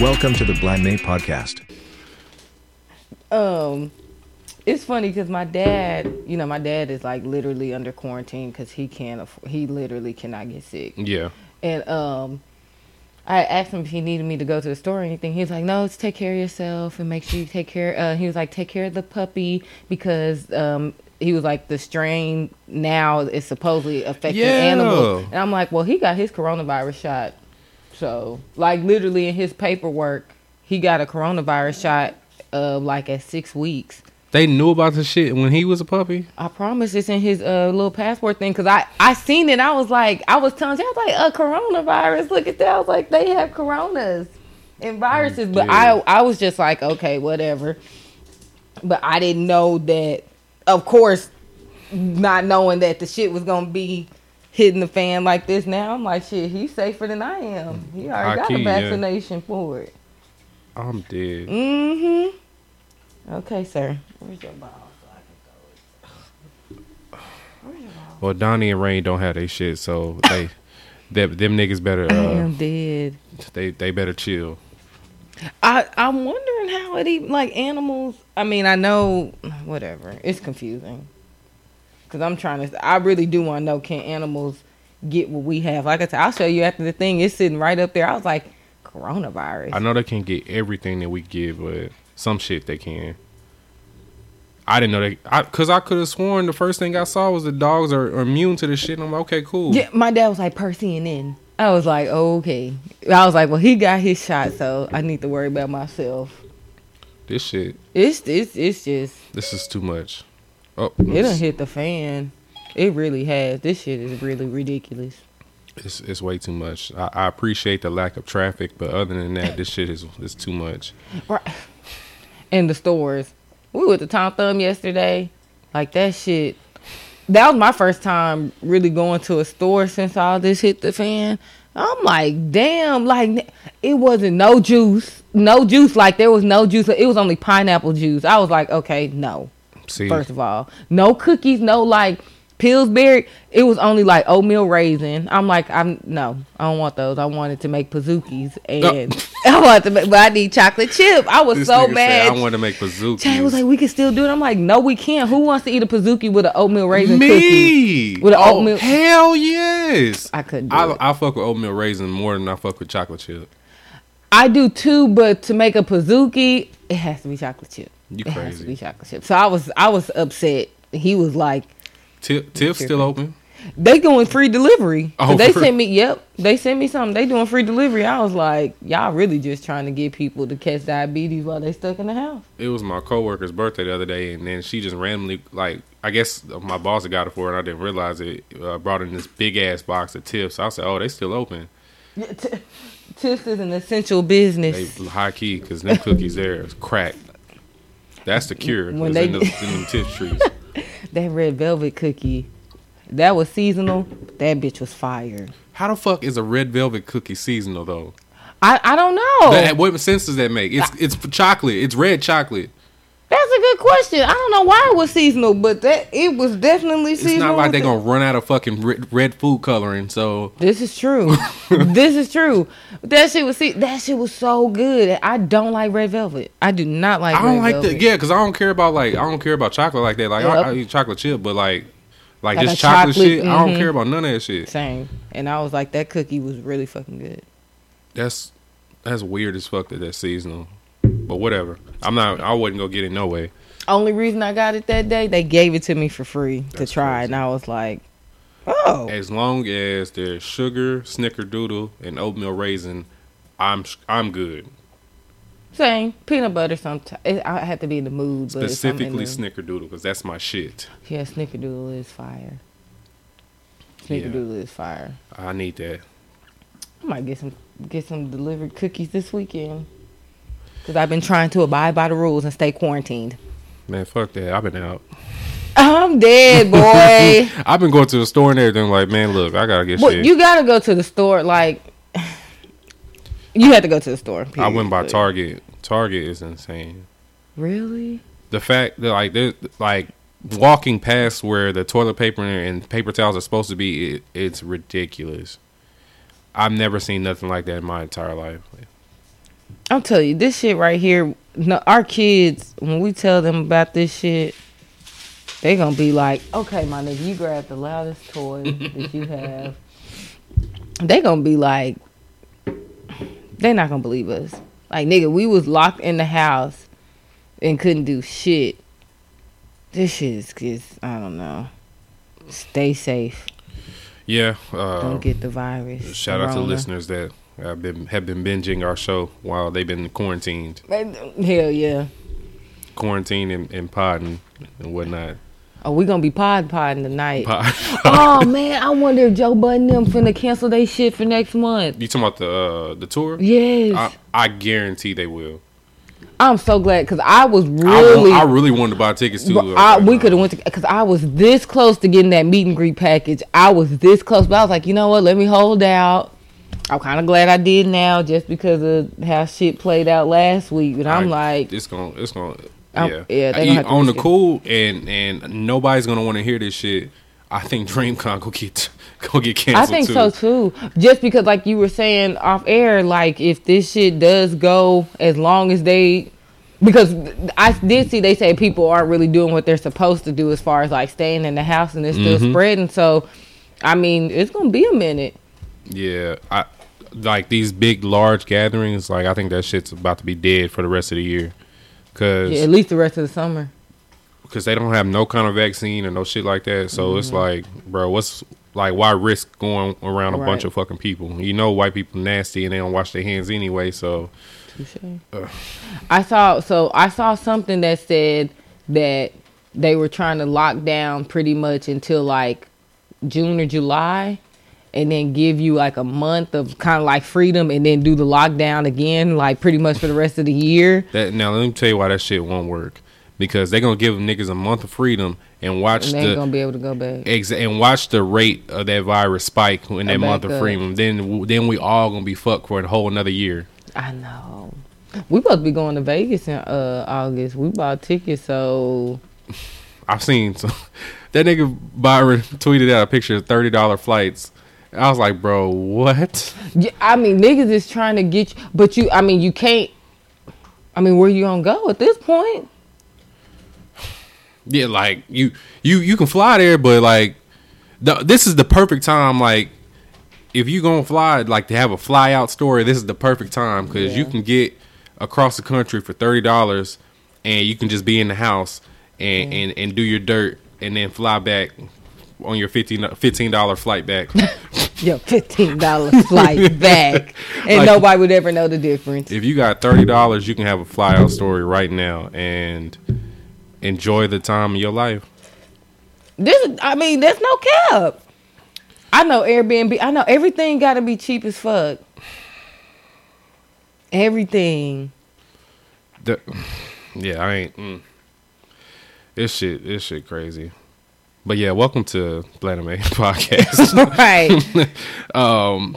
Welcome to the Blind May podcast. um it's funny because my dad you know my dad is like literally under quarantine because he can't afford, he literally cannot get sick Yeah. and um I asked him if he needed me to go to the store or anything. He was like, "No, just take care of yourself and make sure you take care." Uh, he was like, "Take care of the puppy because um, he was like the strain now is supposedly affecting Yeah. animals." And I'm like, "Well, he got his coronavirus shot, so like literally in his paperwork, he got a coronavirus shot, uh, like at six weeks." They knew about the shit when he was a puppy. I promise it's in his uh, little passport thing because I I seen it. I was like, I was telling you, I was like, a coronavirus. Look at that. I was like, they have coronas and viruses, but I I was just like, okay, whatever. But I didn't know that. Of course, not knowing that the shit was gonna be hitting the fan like this. Now I'm like, shit, he's safer than I am. He already got a yeah. vaccination for it. I'm dead. Mm-hmm. Okay, sir. Where's your ball? so I can throw it? Where's your ball? Well, Donnie and Rain don't have their shit, so they, them, them niggas better, I uh, am dead. they they better chill. I I'm wondering how it even like animals. I mean, I know whatever. It's confusing because I'm trying to. I really do want to know can animals get what we have? Like I said, I'll show you after the thing. It's sitting right up there. I was like, coronavirus. I know they can't get everything that we give, but some shit they can. I didn't know they, I, cause I could have sworn the first thing I saw was the dogs are, are immune to the shit. And I'm like, okay, cool. Yeah, my dad was like per CNN. I was like, okay. I was like, well, he got his shot, so I need to worry about myself. This shit, It's it's it's just this is too much. Oh, it done hit the fan. It really has. This shit is really ridiculous. it's it's way too much. I, I appreciate the lack of traffic, but other than that, this shit is is too much. Right. In the stores. We were at the Tom Thumb yesterday. Like that shit. That was my first time really going to a store since all this hit the fan. I'm like, damn, like it wasn't no juice. No juice. Like there was no juice. It was only pineapple juice. I was like, okay, no. See, First of all. No cookies, no like Pillsbury. It was only like oatmeal raisin. I'm like, I'm no, I don't want those. I wanted to make Pazookies and I wanted to make, but I need chocolate chip. I was this so said, mad. I want to make bazookas. Chad was like, we can still do it. I'm like, no, we can't. Who wants to eat a Pazookie with an oatmeal raisin cookie? Me With an oh, oatmeal- Hell yes. I couldn't I. I fuck with oatmeal raisin more than I fuck with chocolate chip. I do too, but to make a Pazookie, it has to be chocolate chip. You It has to be crazy? chocolate chip. So I was, I was upset. He was like, Tiff, Tiff's still open. They doing free delivery. Oh, they sent me. Yep, they sent me something. They doing free delivery. I was like, y'all really just trying to get people to catch diabetes while they stuck in the house. It was my coworker's birthday the other day, and then she just randomly like I guess my boss had got it for her, and I didn't realize it. Uh, brought in this big ass box of Tiff's. I said, "Oh, they still open." Yeah, t- Tiff's is an essential business. They high key because them cookies there is crack. That's the cure. When they- in, the, in them trees. that red velvet cookie, that was seasonal. That bitch was fire. How the fuck is a red velvet cookie seasonal though? I I don't know. That, what sense does that make? It's it's chocolate. It's red chocolate. That's a good question. I don't know why it was seasonal, but that it was definitely seasonal. It's not like they're gonna run out of fucking red, red food coloring. So This is true. this is true. That shit was see. That shit was so good. I don't like red velvet. I do not like. I don't red like velvet. the yeah, because I don't care about like I don't care about chocolate like that. Like I, Yep. I eat chocolate chip, but like like, Like just chocolate, chocolate, shit. I don't mhm. care about none of that shit. Same. And I was like, that cookie was really fucking good. That's that's weird as fuck that that's seasonal. But whatever. I'm not. I wouldn't go get it no way. Only reason I got it that day, they gave it to me for free to try, crazy. and I was like, oh, As long as there's sugar, snickerdoodle, and oatmeal raisin, I'm I'm good. same peanut butter. Sometimes I have to be in the mood, but if I'm in Specifically the- snickerdoodle, because that's my shit. Yeah, Snickerdoodle is fire. Snickerdoodle is fire. I need that. I might get some get some delivered cookies this weekend. Cause I've been trying to abide by the rules and stay quarantined. Man, fuck that. I've been out. I'm dead, boy. I've been going to the store and everything. Like, man, look, I gotta get Well, shit. you gotta go to the store. Like, you have to go to the store. I went by period. Target. Target is insane. Really? The fact that like there's like walking past where the toilet paper and paper towels are supposed to be, it, it's ridiculous. I've never seen nothing like that in my entire life. I'll tell you this shit right here. No, our kids, when we tell them about this shit, they gonna be like, "Okay, my nigga, you grab the loudest toy that you have." They gonna be like, they not gonna believe us. Like, nigga, we was locked in the house and couldn't do shit. This shit is just, I don't know. Stay safe. Yeah. Uh, Don't get the virus. shout out to Corona. listeners that have been have been binging our show while they've been quarantined, Hell yeah. Quarantine and, and podding and whatnot. Oh, we gonna be pod podding tonight. Pod. oh man, I wonder if Joe Budden them finna cancel they shit for next month. you talking about the uh, the tour? Yes, I, I guarantee they will. I'm so glad because I was really, wa- I really wanted to buy tickets too. I, we could have went to because I was this close to getting that meet and greet package. I was this close, but I was like, you know what? Let me hold out. I'm kind of glad I did now, just because of how shit played out last week. But I'm I- like, it's gonna, it's gonna, I'm- yeah, yeah, they gonna have to on the it. cool, and and nobody's gonna want to hear this shit. I think DreamCon go get go get canceled. I think too. so too. Just because, like you were saying off air, like if this shit does go as long as they, because I did see they say people aren't really doing what they're supposed to do as far as like staying in the house and it's still Mm-hmm. spreading. So, I mean, it's gonna be a minute. Yeah, I like these big, large gatherings. Like I think that shit's about to be dead for the rest of the year, cause Yeah, at least the rest of the summer. because they don't have no kind of vaccine or no shit like that. So it's Mm-hmm. like, bro, what's like why risk going around a bunch of fucking people? You know, white people nasty and they don't wash their hands anyway. So I saw so I saw something that said that they were trying to lock down pretty much until like June or July and then give you like a month of kind of like freedom and then do the lockdown again like pretty much for the rest of the year that now let me tell you why that shit won't work. Because they're gonna give them niggas a month of freedom and watch and they the gonna be able to go back. And watch the rate of that virus spike in that month of up. freedom. Then then we all gonna be fucked for a whole another year. I know. We supposed to be going to Vegas in uh August. We bought tickets, so I've seen some, that nigga Byron tweeted out a picture of thirty dollar flights. I was like, bro, what? yeah, I mean niggas is trying to get you, but you. I mean you can't. I mean where you gonna go at this point? Yeah, like you you you can fly there, but like the, this is the perfect time. Like if you gonna fly, like to have a fly out story, this is the perfect time because you can get across the country for thirty dollars, and you can just be in the house and and, and do your dirt, and then fly back on your 15 dollar flight back. Yo, fifteen dollars flight back, and Like- nobody would ever know the difference. if you got thirty dollars, you can have a fly out story right now and enjoy the time of your life. This, I mean, there's no cap. I know Airbnb. I know everything got to be cheap as fuck. Everything. The, yeah, I ain't. Mm. This shit, this shit crazy. But yeah, welcome to Man podcast. right. um,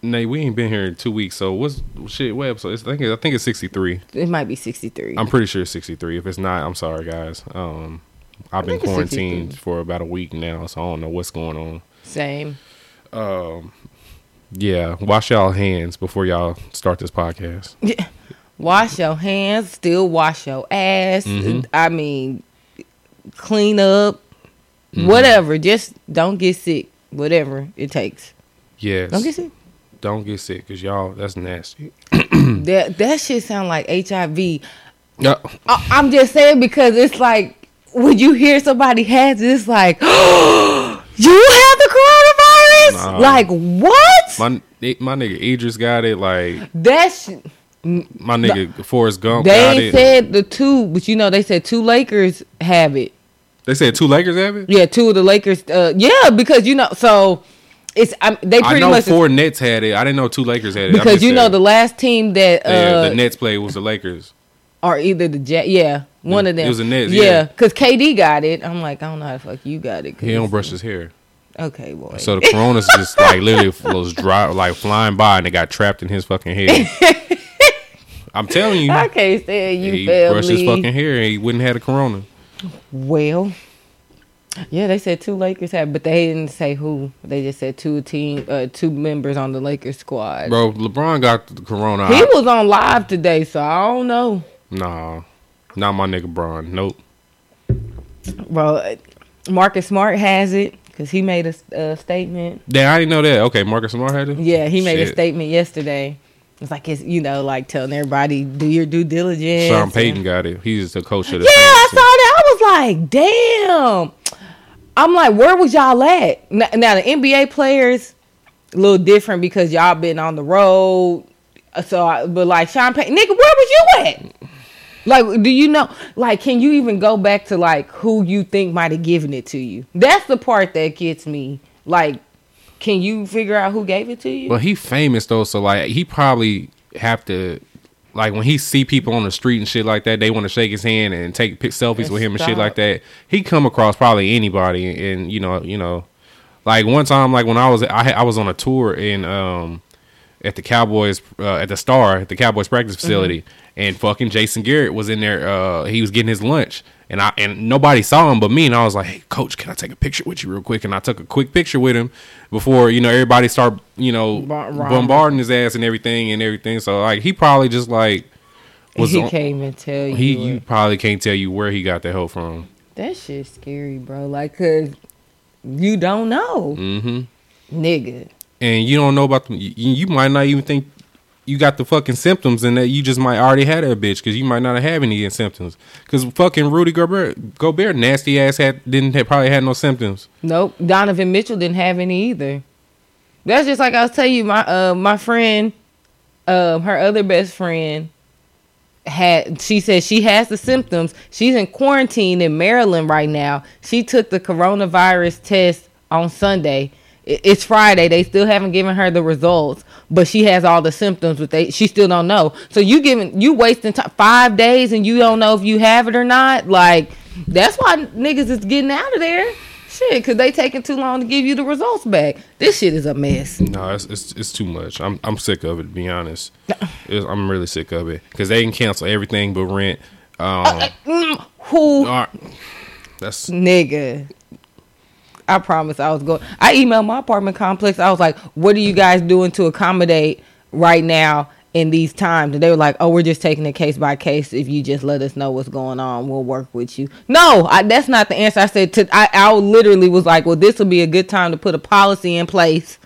Nate, we ain't been here in two weeks, so what's shit? What episode? It's, I think I think it's sixty three. It might be 63. I'm pretty sure it's sixty three. If it's not, I'm sorry, guys. Um, I've been quarantined for about a week now, so I don't know what's going on. Same. Um, Yeah, wash y'all hands before y'all start this podcast. Yeah. Wash your hands. Still wash your ass. Mm-hmm. I mean, clean up. Mm-hmm. Whatever. Just don't get sick. Whatever it takes. Yes, Don't get sick. don't get sick, cause y'all that's nasty. That that shit sound like HIV. No, I, I'm just saying because it's like when you hear somebody has it, it's like, you have the coronavirus. Nah. Like what? my my nigga Idris got it. Like That's my nigga Forrest Gump they got ain't it. said the two, but you know they said two Lakers have it. They said two Lakers have it. Yeah, two of the Lakers. Uh, yeah, because you know, so it's I, they I pretty know much four Nets had it. I didn't know two Lakers had it. Because you know saying. the last team that uh yeah, the Nets played was the Lakers. or either the Jet, yeah, one of them. It was the Nets, yeah, yeah. because KD got it. I'm like, I don't know how the fuck you got it. He don't brush his hair. Okay, boy. So the coronas just like literally was dry, like flying by, and they got trapped in his fucking head. I'm telling you, I can't stand you, he family. brushed his fucking hair, and he wouldn't have the corona. Well, yeah, they said two Lakers had, but they didn't say who. They just said two team, uh, two members on the Lakers squad. Bro, LeBron got the corona. He was on live today, so I don't know. Nah, not my nigga Bron. Nope. Well, uh, Marcus Smart has it because he made a statement. Yeah, I didn't know that. Okay, Marcus Smart had it. Yeah, he made a statement yesterday. It's like it's you know like telling everybody do your due diligence. Sean and- Payton got it. He's the coach of the. Yeah, I saw that. I was like, damn. I'm like, where was y'all at? Now the NBA players, a little different because y'all been on the road. So, I, but like Sean Payton, nigga, where was you at? Like, do you know? Like, can you even go back to like who you think might have given it to you? That's the part that gets me. Like, can you figure out who gave it to you? Well, he famous though, so like he probably have to. Like when he see people on the street and shit like that, they want to shake his hand and take selfies And with him and shit like that. He come across probably anybody, and you know, you know, like one time, like when I was I I was on a tour in um at the Cowboys uh, at the Star at the Cowboys practice Mm-hmm. facility, and fucking Jason Garrett was in there. Uh, he was getting his lunch, and I and nobody saw him but me. And I was like, "Hey, coach, can I take a picture with you real quick?" And I took a quick picture with him before you know everybody start you know Bar- bombarding his ass and everything and everything. So like he probably just like was he on- can't even tell you. he you probably can't tell you where he got that help from. That shit's scary, bro. Like, cause you don't know, hmm nigga. And you don't know about them. You, you might not even think you got the fucking symptoms, and that you just might already had that bitch because you might not have any symptoms. Because fucking Rudy Gobert, Gobert, nasty ass had didn't have, probably had no symptoms. Nope. Donovan Mitchell didn't have any either. That's just like I was telling you, my uh my friend, um, her other best friend had she said she has the symptoms. She's in quarantine in Maryland right now. She took the coronavirus test on Sunday. It's Friday. They still haven't given her the results, but she has all the symptoms. But they she still don't know. So you giving you wasting time five days and you don't know if you have it or not. Like that's why niggas is getting out of there. Shit, cause they taking too long to give you the results back. This shit is a mess. No, it's it's, it's too much. I'm I'm sick of it. To be honest, It's- I'm really sick of it because they can cancel everything but rent. Um, uh, uh, mm, Who all right. that's nigga. I promise I was going. I emailed my apartment complex. I was like, "What are you guys doing to accommodate right now in these times?" And they were like, "Oh, we're just taking it case by case. If you just let us know what's going on, we'll work with you." No, I, that's not the answer. I said to. I, I literally was like, "Well, this will be a good time to put a policy in place."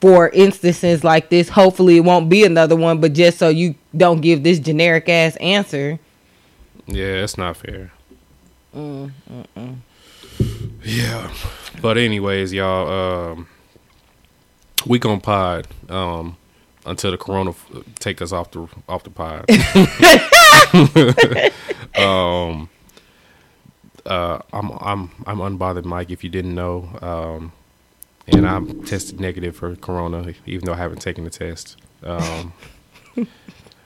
For instances like this, hopefully it won't be another one, but just so you don't give this generic ass answer. yeah, it's not fair. Mm, mm, mm. Yeah, but anyways, y'all, um, we gon' pod um, until the corona f- take us off the off the pod. um, uh, I'm I'm I'm unbothered, Mike. If you didn't know, um, and I'm tested negative for corona, even though I haven't taken the test. Um,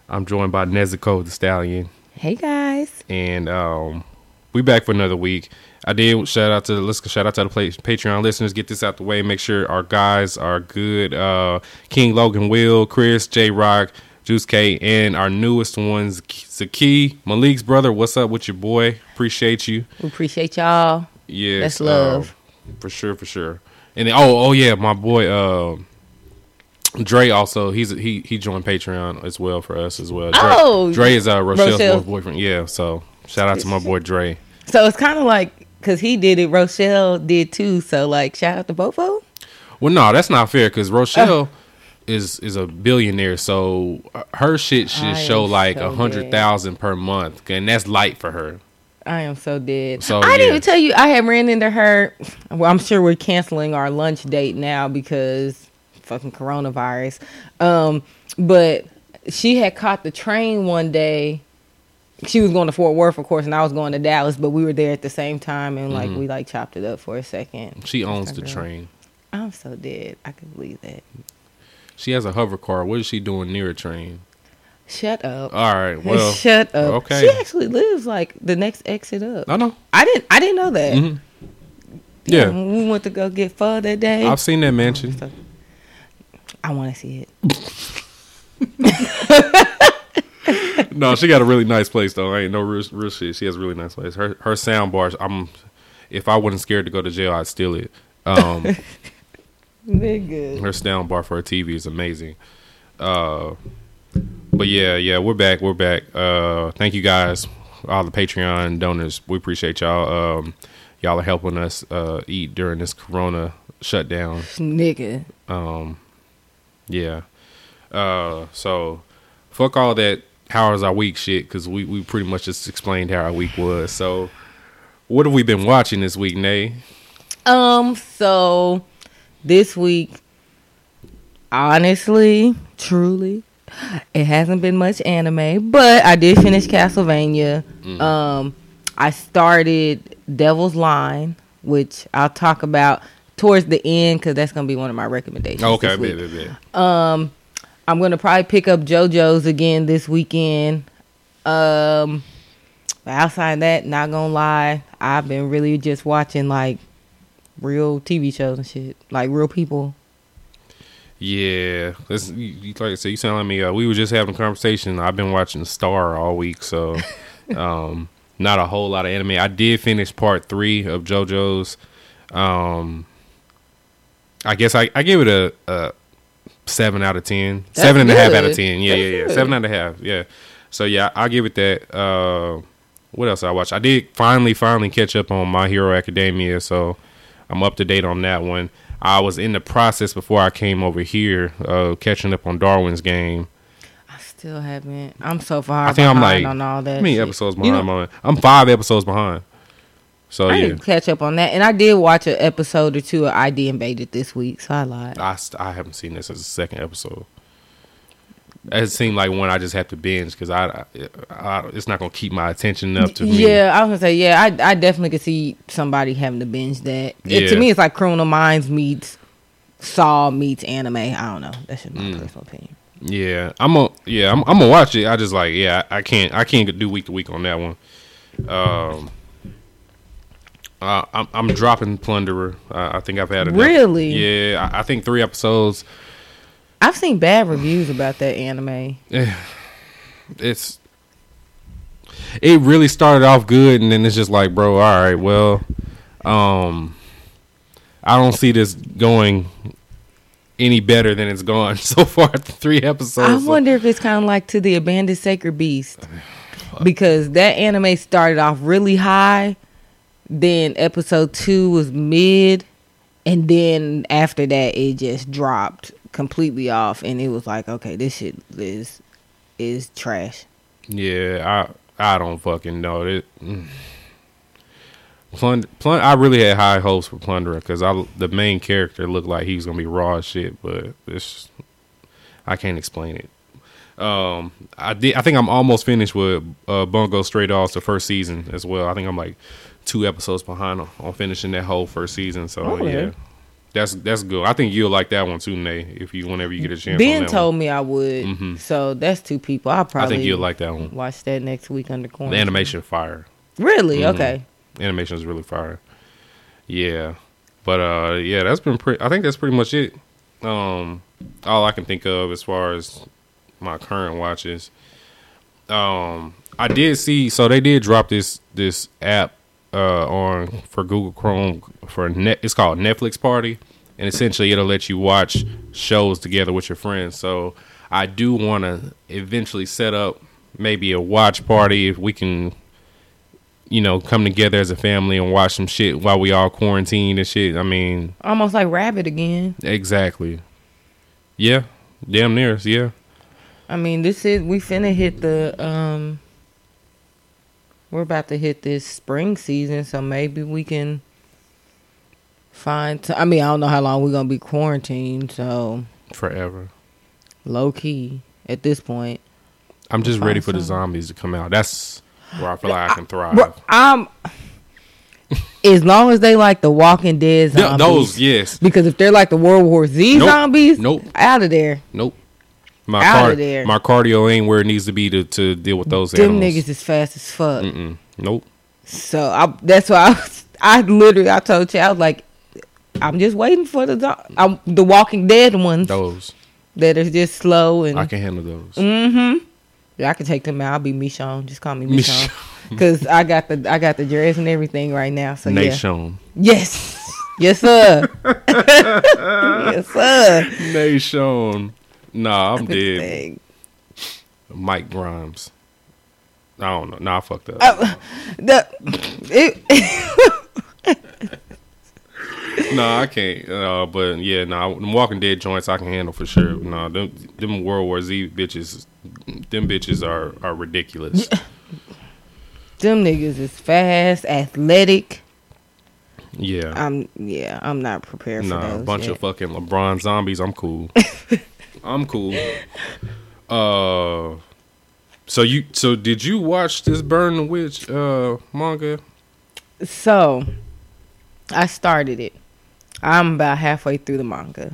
I'm joined by Nezuko the Stallion Hey guys. and um, we back for another week. I did shout out to the let's shout out to the Patreon listeners. Get this out the way. Make sure our guys are good. Uh, King Logan, Will, Chris, J Rock, Juice K, and our newest ones, Zaki, Malik's brother. What's up with your boy? Appreciate you. We appreciate y'all. Yeah, That's love. um, for sure, for sure. And then, oh, oh yeah, my boy, uh, Dre also he's he he joined Patreon as well for us as well. Dre, Oh, Dre is uh, Rochelle's Rochelle. boyfriend. Yeah, so shout out to my boy Dre. So it's kind of like because he did it, Rochelle did too. So like, shout out to both of them. Well, no, that's not fair because Uh. Rochelle is is a billionaire, so her shit should I show like so a hundred thousand per month, and that's light for her. I am so dead. So, I didn't even tell you I had ran into her. Well, I'm sure we're canceling our lunch date now because fucking coronavirus. Um, but she had caught the train one day. She was going to Fort Worth, of course, and I was going to Dallas, but we were there at the same time, and like we like chopped it up for a second. She owns the girl. train. I'm so dead. I can believe that. She has a hover car. What is she doing near a train? Shut up. All right. Well, Shut up. okay. She actually lives like the next exit up. I know. I didn't. I didn't know that. Mhm. Yeah, When we went to go get pho that day. I've seen that mansion. I want to see it. No, she got a really nice place though. I ain't no real, real shit. She has a really nice place. Her her sound bars. I'm. If I wasn't scared to go to jail, I'd steal it. Um, good. her sound bar for her TV is amazing. Uh, but yeah, yeah, we're back. We're back. Uh, thank you guys, all the Patreon donors. We appreciate y'all. Um, y'all are helping us uh, eat during this Corona shutdown. Nigga. Um, yeah. Uh, so fuck all that. How was our week shit? Because we we pretty much just explained how our week was. So what have we been watching this week, Nay? Um. So this week, honestly, truly, it hasn't been much anime, but I did finish Castlevania. Um, I started Devil's Line, which I'll talk about towards the end because that's gonna be one of my recommendations. Okay, this week. bet, bet, bet. Um, I'm gonna probably pick up JoJo's again this weekend. Um, but outside that, not gonna lie, I've been really just watching like real TV shows and shit, like real people. Yeah, you, like I said, you sound like me. Uh, we were just having a conversation. I've been watching Star all week, so um, not a whole lot of anime. I did finish part three of JoJo's. Um, I guess I, I give it a, a seven out of ten. That's seven and a half out of ten. Yeah, That's yeah, yeah. good. Seven and a half. Yeah. So yeah, I'll give it that. Uh, what else I watched? I did finally, finally catch up on My Hero Academia, so I'm up to date on that one. I was in the process before I came over here, uh, catching up on Darwin's game. I still haven't. I'm so far I think I'm like on all that. how many shit. episodes You behind? know. I'm five episodes behind. So I yeah, need to catch up on that, and I did watch an episode or two of ID Invaded this week, so I lied. I, st- I haven't seen this as a second episode. It seemed like one I just have to binge because I, I, I- it's not gonna keep my attention up to me. Yeah, I was gonna say, yeah, I I definitely could see somebody having to binge that. It, to me, it's like Criminal Minds meets Saw meets anime. I don't know. That's just my Mm. personal opinion. Yeah, I'm a yeah, I'm, I'm gonna watch it. I just like yeah, I, I can't I can't do week to week on that one. Um, uh, I'm I'm dropping Plunderer. Uh, I think I've had enough. Really? Yeah, I, I think three episodes. I've seen bad reviews about that anime. It's it really started off good, and then it's just like, bro, all right, well, um, I don't see this going any better than it's gone so far. Three episodes. I wonder if it's kind of like to the Abandoned Sacred Beast because that anime started off really high, then episode two was mid, and then after that it just dropped completely off, and it was like, okay, this shit is is trash. Yeah, I I don't fucking know it. mm. Plund, Plund, I really had high hopes for Plunderer because I the main character looked like he was gonna be raw as shit, but it's I can't explain it. Um, I did. I think I'm almost finished with uh, Bungo Stray Dogs the first season as well. I think I'm like two episodes behind on, on finishing that whole first season. So yeah, that's that's good. I think you'll like that one too, Nay. If you whenever you get a chance. on Ben told one. me I would, Mhm. so that's two people. I'll I probably think you'll like that one. watch that next week under The quarantine. animation fire. Really? Mhm. Okay. animation is really fire. Yeah, but uh, yeah, that's been pretty. I think that's pretty much it. Um, all I can think of as far as my current watches. Um, I did see. So they did drop this this app uh on for Google Chrome for net. It's called Netflix Party, and essentially it'll let you watch shows together with your friends. So I do want to eventually set up maybe a watch party if we can you know, come together as a family and watch some shit while we all quarantined and shit. I mean, Almost like Rabbit again. exactly. Yeah, damn near. Yeah, I mean, this is we finna hit the um. We're about to hit this spring season, so maybe we can find. T- I mean, I don't know how long we're gonna be quarantined, so forever. low key at this point. I'm just ready for the zombies to come out. That's where I feel like I can thrive. Bro, I'm. As long as they like the Walking Dead zombies. those, yes. Because if they're like the World War Z Nope. zombies, Nope. out of there. Nope. My Outta car- there. my cardio ain't where it needs to be to, to deal with those Them animals. niggas is fast as fuck. Mm-mm. Nope. So I, that's why I, was, I literally I told you I was like, I'm just waiting for the I'm, the Walking Dead ones Those. that are just slow and I can handle those. Mm-hmm. Yeah, I can take them out. I'll be Michonne. Just call me Michonne. Cause I got the I got the dress and everything right now. So yeah. Yes. Yes, sir. yes, sir. Nation. Nah, I'm dead. Mike Grimes. I don't know. Nah, I fucked up. Uh, the, it, no, I can't. Uh, but yeah, no, nah, them Walking Dead joints I can handle for sure. No, them them World War Z bitches, them bitches are are ridiculous. them niggas is fast, athletic. Yeah. I'm yeah. I'm not prepared for Nah, those. a bunch yet. of fucking LeBron zombies. I'm cool. I'm cool. Uh, so you so did you watch this Burn the Witch uh manga? So, I started it. I'm about halfway through the manga.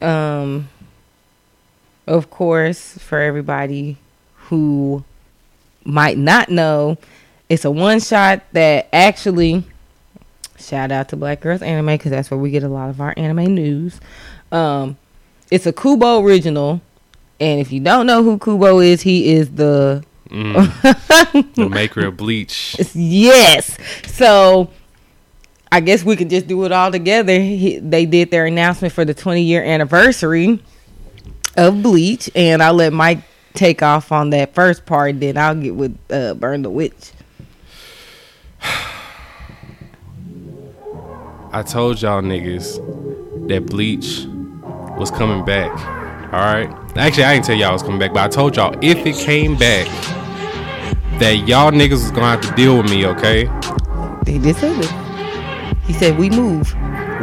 Um, of course, for everybody who might not know, it's a one shot that actually. Shout out to Black Girls Anime because that's where we get a lot of our anime news. Um, it's a Kubo original, and if you don't know who Kubo is, he is the Mm. the maker of Bleach. Yes. So I guess we could just do it all together. He, they did their announcement for the 20 year anniversary of Bleach, and I'll let Mike take off on that first part. Then I'll get with uh, Burn the Witch. I told y'all niggas that Bleach was coming back. All right. Actually, I didn't tell y'all I was coming back, but I told y'all if it came back, that y'all niggas was gonna have to deal with me. Okay. They did say that. He said we move.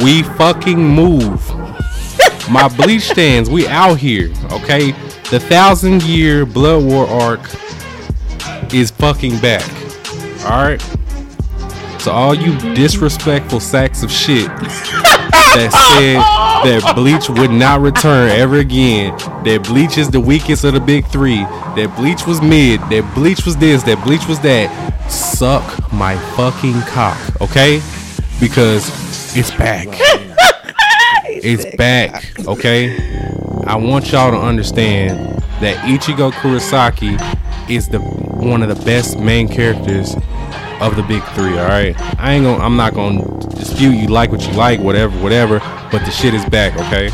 We fucking move. My bleach stands, we out here, okay? The thousand year blood war arc is fucking back. Alright? So all you disrespectful sacks of shit that said that bleach would not return ever again, that bleach is the weakest of the big three, that bleach was mid, that bleach was this, that bleach was that, suck my fucking cock, okay? Because it's back. It's back, okay? I want y'all to understand that Ichigo Kurosaki is the one of the best main characters of the big three. All right, I ain't gonna, I'm not gonna dispute you like what you like, whatever, whatever. But the shit is back, okay?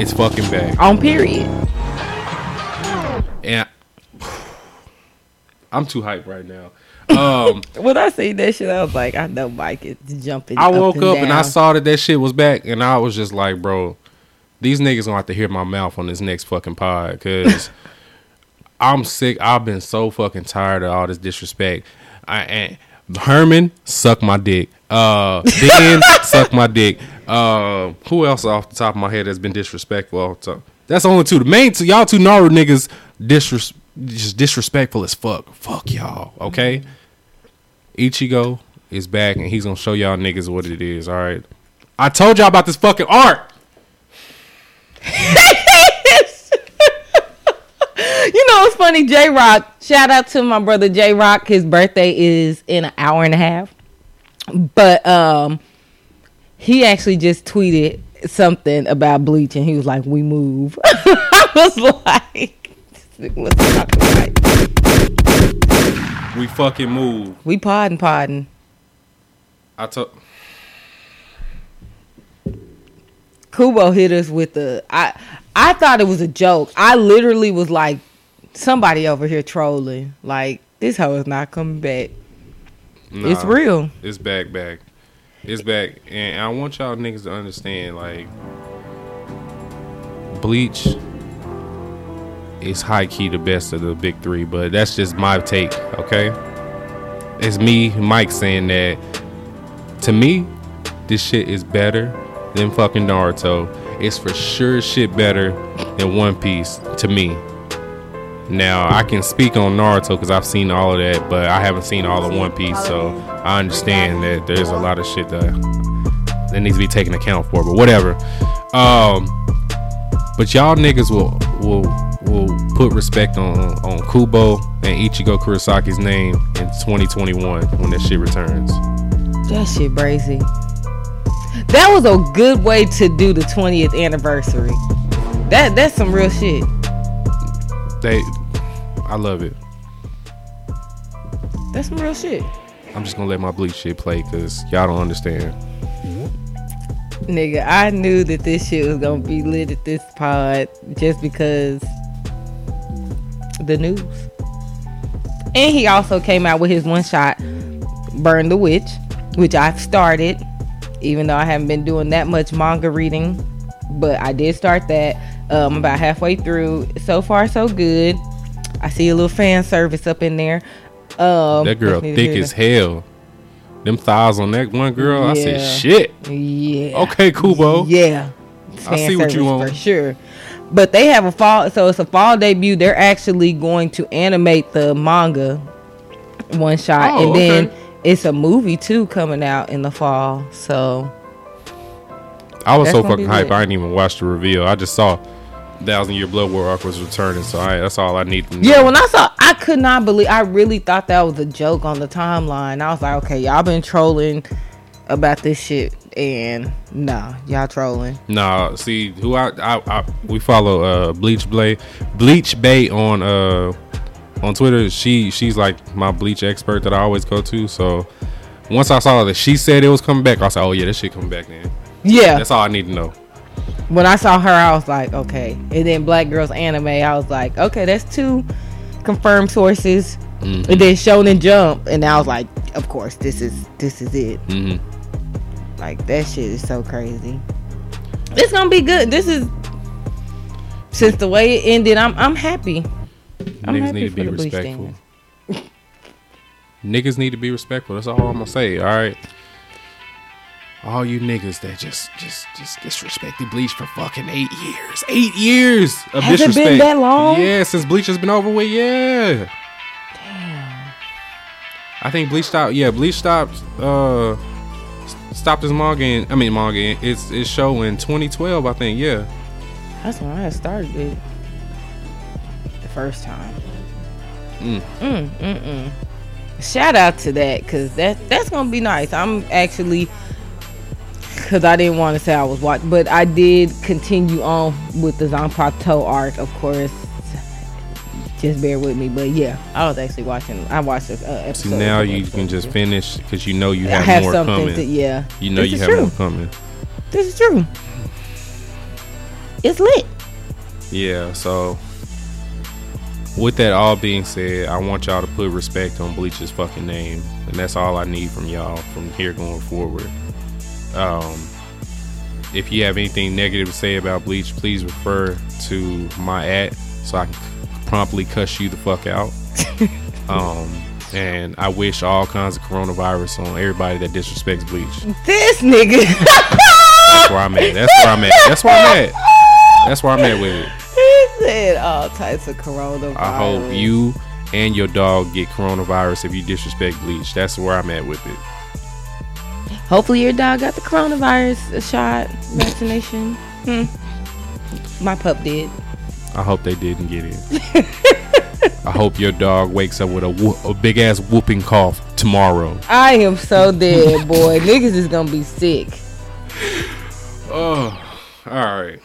It's fucking back, On period. and I'm too hyped right now. Um, When I see that shit, I was like, I know Mike is jumping. I woke up and I saw that that shit was back, and I was just like, bro, these niggas gonna have to hear my mouth on this next fucking pod because I'm sick. I've been so fucking tired of all this disrespect. I and Herman suck my dick. Uh, Ben suck my dick. Uh, who else off the top of my head has been disrespectful? The? That's only two. The main two, y'all two Naruto niggas disres- just disrespectful as fuck. Fuck y'all. Okay. Ichigo is back and he's gonna show y'all niggas what it is. All right. I told y'all about this fucking art. You know what's funny? J Rock. Shout out to my brother J Rock. His birthday is in an hour and a half. But um he actually just tweeted something about bleach and he was like, We move. I was like what's talking about? We fucking move. We podding podding. I told. Kubo hit us with the I I thought it was a joke. I literally was like, somebody over here trolling. Like, this hoe is not coming back. It's real. It's back, back. It's back, and I want y'all niggas to understand, like, Bleach is high key the best of the big three, but that's just my take, okay? It's me, Mike, saying that. To me, this shit is better than fucking Naruto. It's for sure shit better than One Piece to me. Now I can speak on Naruto because I've seen all of that, but I haven't seen all of One Piece, so I understand that there's a lot of shit that that needs to be taken account for. But whatever. Um, but y'all niggas will will will put respect on on Kubo and Ichigo Kurosaki's name in 2021 when that shit returns. That shit brazy. That was a good way to do the 20th anniversary. That that's some real shit. They, I love it. That's some real shit. I'm just gonna let my bleach shit play because y'all don't understand. Nigga, I knew that this shit was gonna be lit at this pod just because the news. And he also came out with his one shot, Burn the Witch, which I've started, even though I haven't been doing that much manga reading. But I did start that. Um, about halfway through. So far, so good. I see a little fan service up in there. Um, That girl just need to thick as hell. Them thighs on that one girl, I said shit. Yeah. Okay, Kubo. Yeah. I see what you want. For sure. But they have a fall, so it's a fall debut. They're actually going to animate the manga one shot, Oh, and then okay. it's a movie too coming out in the fall. So I was That's so fucking be hyped. I didn't even watch the reveal. I just saw Thousand Year Blood War arc was returning, so I, that's all I need to know. yeah, when I saw, I could not believe. I really thought that was a joke on the timeline. I was like, okay, y'all been trolling about this shit, and nah, y'all trolling. Nah, see who I, I, I we follow uh Bleach Blade Bleach Bay on uh on Twitter. She she's like my bleach expert that I always go to. So once I saw that she said it was coming back, I said, Oh yeah, this shit coming back then. Yeah, That's all I need to know. When I saw her, I was like, okay. And then Black Girls Anime, I was like, okay, that's two confirmed sources. Mm-hmm. And then Shonen Jump, and I was like, of course, this is this is it. hmm Like that shit is so crazy. It's gonna be good. This is since the way it ended, I'm I'm happy. I'm Niggas happy need to be respectful. Niggas need to be respectful. That's all I'm gonna say. All right. All you niggas that just just just disrespected Bleach for fucking eight years. Eight years of Has it been that long? Yeah, since Bleach has been over with. Yeah. Damn. I think Bleach stopped. Yeah, Bleach stopped. Uh, stopped his manga. In, I mean manga. in- It's it's show in 2012. I think. Yeah. That's when I started it. The first time. Mm. Mm, mm, mm. Shout out to that, cause that that's gonna be nice. I'm actually, cause I didn't want to say I was watching, but I did continue on with the Zanpakuto arc, of course. Just bear with me, but yeah, I was actually watching. I watched this uh, episode. See now you episode can just finish because you know you have, have more something coming. to yeah. you know This you have true. more coming. This is true. It's lit. Yeah, so with that all being said, I want y'all to put respect on Bleach's fucking name. And that's all I need from y'all from here going forward. Um if you have anything negative to say about Bleach, please refer to my at so I can promptly cuss you the fuck out. um and I wish all kinds of coronavirus on everybody that disrespects Bleach. This nigga. That's where I'm at. That's where I'm at. That's where I'm at. That's where I'm at with it. he said all types of coronavirus. I hope you and your dog get coronavirus if you disrespect bleach. That's where I'm at with it. Hopefully your dog got the coronavirus shot vaccination. Hmm. My pup did. I hope they didn't get it. I hope your dog wakes up with a, who- a big ass whooping cough tomorrow. I am so dead, boy. Niggas is gonna be sick. Oh, all right.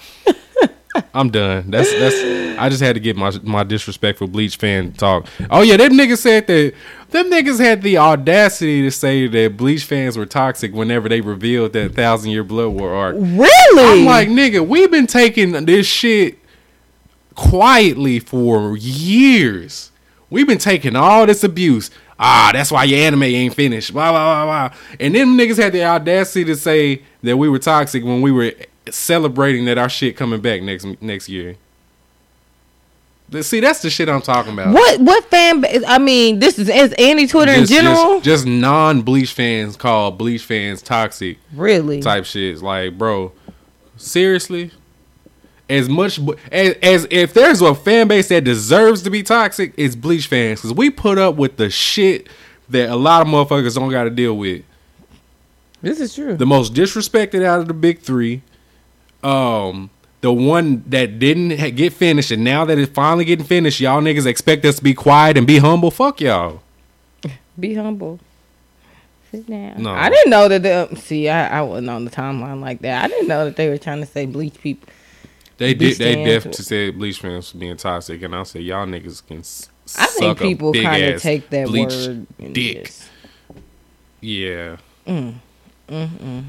I'm done. That's that's. I just had to get my my disrespectful bleach fan talk. Oh yeah, them niggas said that. Them niggas had the audacity to say that bleach fans were toxic whenever they revealed that Thousand Year Blood War arc. Really? I'm like, nigga, we've been taking this shit quietly for years. We've been taking all this abuse. Ah, that's why your anime ain't finished. Blah blah blah blah. And them niggas had the audacity to say that we were toxic when we were celebrating that our shit coming back next next year. See, that's the shit I'm talking about. what what fan? ba- I mean, this is is anti Twitter in general. just, just non-bleach fans call bleach fans toxic really? type shit. Like, bro, seriously? as much as, as if there's a fan base that deserves to be toxic, it's Bleach fans because we put up with the shit that a lot of motherfuckers don't got to deal with. This is true. The most disrespected out of the big three, um, the one that didn't get finished, and now that it's finally getting finished, y'all niggas expect us to be quiet and be humble. Fuck y'all. Be humble. Sit down. No. I didn't know that. The, um, see, I, I wasn't on the timeline like that. I didn't know that they were trying to say bleach people. They Bleach did. They definitely said Bleach fans was being toxic, and I said y'all niggas can. I think people kind of take that Bleach word. dick. just- Yeah. Mm, mm, mm.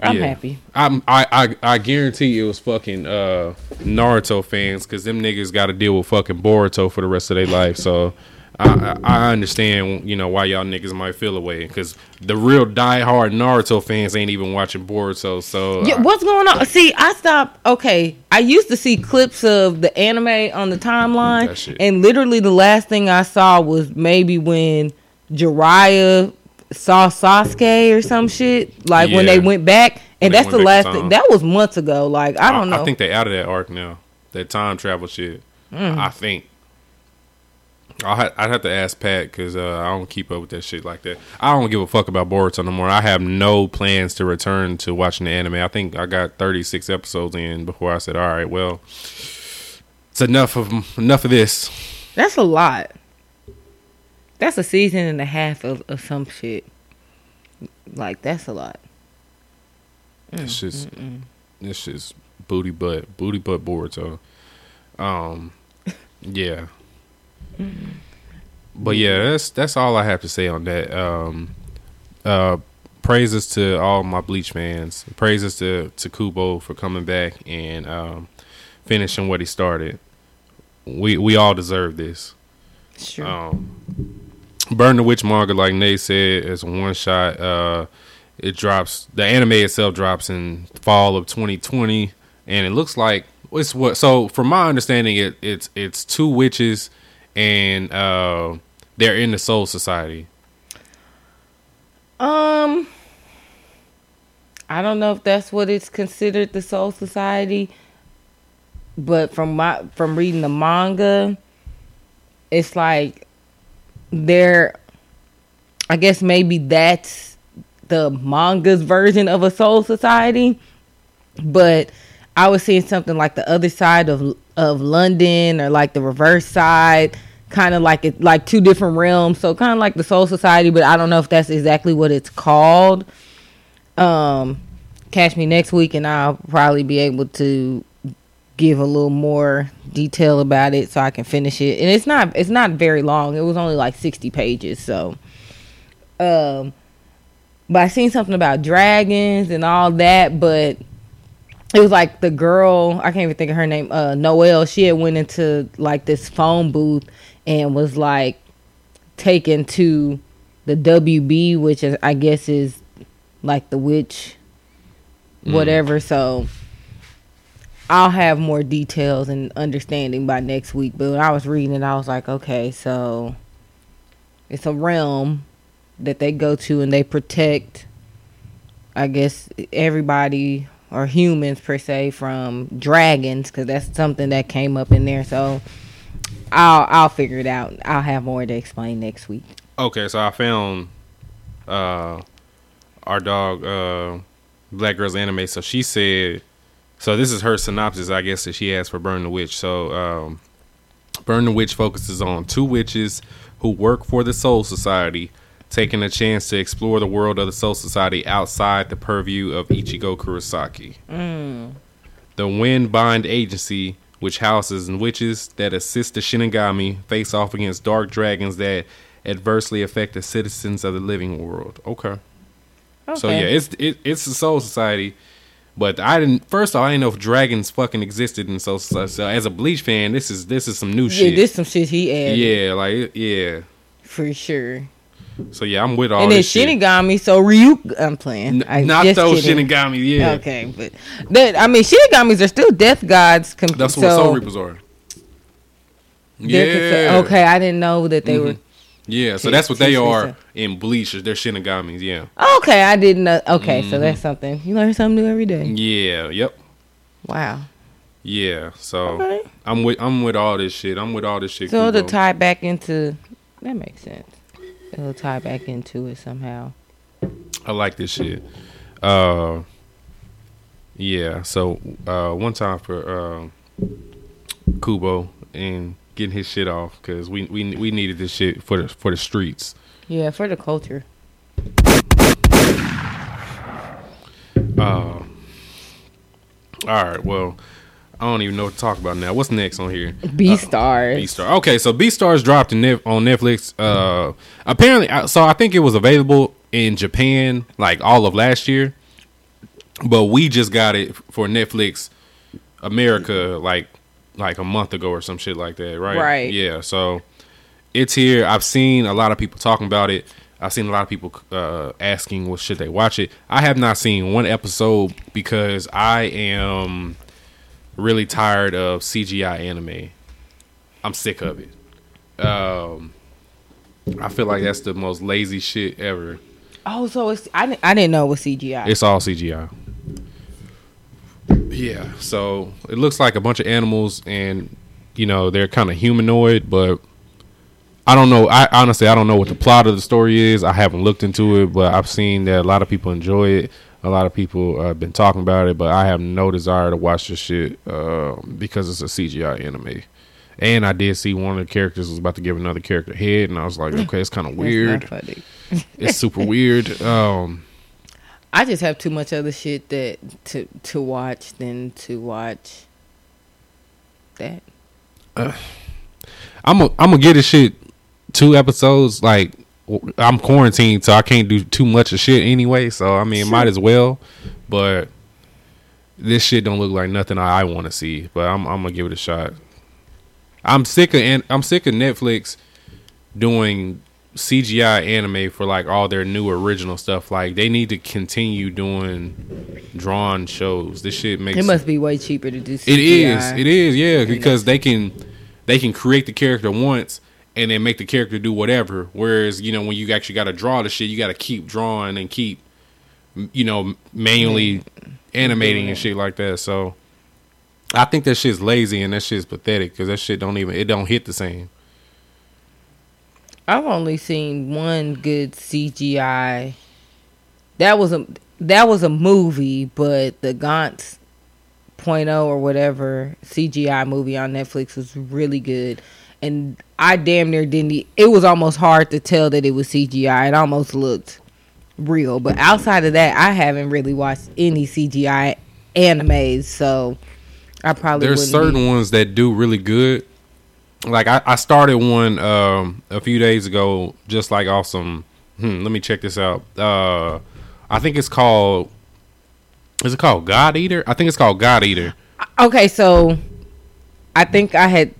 I'm Yeah. happy. I'm, I, I I guarantee it was fucking uh, Naruto fans because them niggas got to deal with fucking Boruto for the rest of their life. So I, I I understand you know why y'all niggas might feel away because the real diehard Naruto fans ain't even watching Boruto. So Yeah, I- what's going on? See, I stopped. Okay, I used to see clips of the anime on the timeline, and literally the last thing I saw was maybe when Jiraiya saw Sasuke or some shit. Like when they went back, and that's the last thing. That was months ago. Like I don't know. I think they out of that arc now. That time travel shit. Mm. I think. I'll ha- I'd have to ask Pat because uh, I don't keep up with that shit like that. I don't give a fuck about Boruto no more. I have no plans to return to watching the anime. I think I got 36 episodes in before I said, "All right, well, it's enough of enough of this." that's a lot. That's a season and a half of, of some shit. Like that's a lot. Mm, It's just, it's just booty butt, booty butt Boruto. Um, yeah. But yeah, that's that's all I have to say on that. Um, uh, praises to all my Bleach fans. Praises to to Kubo for coming back and um, finishing what he started. We we all deserve this. Sure. Um, Burn the Witch manga, like Nate said, is one shot. Uh, it drops. The anime itself drops in fall of 2020, and it looks like it's what. So, from my understanding, it it's it's two witches, and uh, they're in the Soul Society. Um, I don't know if that's what it's considered the Soul Society, but from my from reading the manga, it's like they're. I guess maybe that's the manga's version of a Soul Society, but I was seeing something like the other side of of London or like the reverse side, kind of like it like two different realms. So kind of like the Soul Society, but I don't know if that's exactly what it's called. Um, catch me next week, and I'll probably be able to give a little more detail about it so I can finish it. And it's not it's not very long. It was only like sixty pages, so. Um, but I seen something about dragons and all that, but it was like the girl I can't even think of her name. Uh, Noelle. She had went into like this phone booth and was like taken to the WB, which is I guess is like the witch, whatever. So I'll have more details and understanding by next week. But when I was reading it, I was like, okay, so it's a realm that they go to and they protect I guess everybody or humans per se from dragons because that's something that came up in there. So I'll I'll figure it out. I'll have more to explain next week. Okay, so I found uh our dog uh Black Girls Anime. So she said so this is her synopsis I guess that she has for Burn the Witch. So um Burn the Witch focuses on two witches who work for the Soul Society, taking a chance to explore the world of the Soul Society outside the purview of Ichigo Kurosaki. The Wing Bind Agency, which houses and witches that assist the Shinigami face off against dark dragons that adversely affect the citizens of the living world. Okay. okay. So yeah, it's it, it's a soul society, but I didn't. First of all, I didn't know if dragons fucking existed and soul society. So as a Bleach fan, this is this is some new yeah, shit. this some shit he added yeah, like yeah. for sure. So yeah, I'm with all and then this shit. Shinigami, so Ryuk, I'm playing. N- not those kidding. Shinigami. Yeah, Okay, but that I mean Shinigamis are still death gods. That's so what Soul Reapers are. Yeah. Okay, I didn't know that they were. Mm-hmm. Yeah, so that's what they are in Bleach. They're Shinigamis. Yeah. Okay, I didn't know. Okay, Mm-hmm. so that's something. You learn something new every day. Yeah. Yep. Wow. Yeah, so Okay. I'm with I'm with all this shit. I'm with all this shit. So to Kubo. tie back into that makes sense. It'll tie back into it somehow. I like this shit. Uh, yeah. So uh, one time for uh, Kubo and getting his shit off because we we we needed this shit for the for the streets. Yeah, for the culture. Uh, all right. Well, I don't even know what to talk about now. What's next on here? Beastars. B Star. Okay, so Beastars dropped Nef- on Netflix. Uh, apparently, so I think it was available in Japan like all of last year, but we just got it for Netflix America like like a month ago or some shit like that, right? Right. Yeah. So it's here. I've seen a lot of people talking about it. I've seen a lot of people uh, asking, "Well, should they watch it?" I have not seen one episode because I am really tired of CGI anime. I'm sick of it. Um, I feel like that's the most lazy shit ever. Oh, so it's I I didn't know it was CGI. It's all CGI. Yeah, so it looks like a bunch of animals, and you know they're kind of humanoid, but I don't know. I honestly I don't know what the plot of the story is. I haven't looked into it, but I've seen that a lot of people enjoy it. A lot of people uh, have been talking about it, but I have no desire to watch this shit uh, because it's a CGI anime. And I did see one of the characters was about to give another character a head, and I was like, okay, it's kind of weird. It's super weird. Um, I just have too much other shit that to to watch than to watch that. I'm a, I'm gonna get this shit two episodes. Like I'm quarantined, so I can't do too much of shit anyway. So I mean, might as well. But this shit don't look like nothing I, I want to see. But I'm I'm gonna give it a shot. I'm sick of and I'm sick of Netflix doing CGI anime for like all their new original stuff. Like they need to continue doing drawn shows. This shit makes It must be way cheaper to do. CGI. it is. It is. Yeah, because they can they can create the character once and then make the character do whatever. Whereas you know when you actually got to draw the shit, you got to keep drawing and keep you know manually animating and shit like that. So I think that shit's lazy and that shit's pathetic because that shit don't even it don't hit the same. I've only seen one good CGI. That was a that was a movie, but the point oh or whatever CGI movie on Netflix was really good. And I damn near didn't. It was almost hard to tell that it was CGI. It almost looked real. But outside of that, I haven't really watched any CGI animes. So I probably There's certain be- ones that do really good. Like I, I started one um, a few days ago, just like awesome. Hmm, let me check this out. Uh, I think it's called. Is it called God Eater? I think it's called God Eater. Okay, so I think I had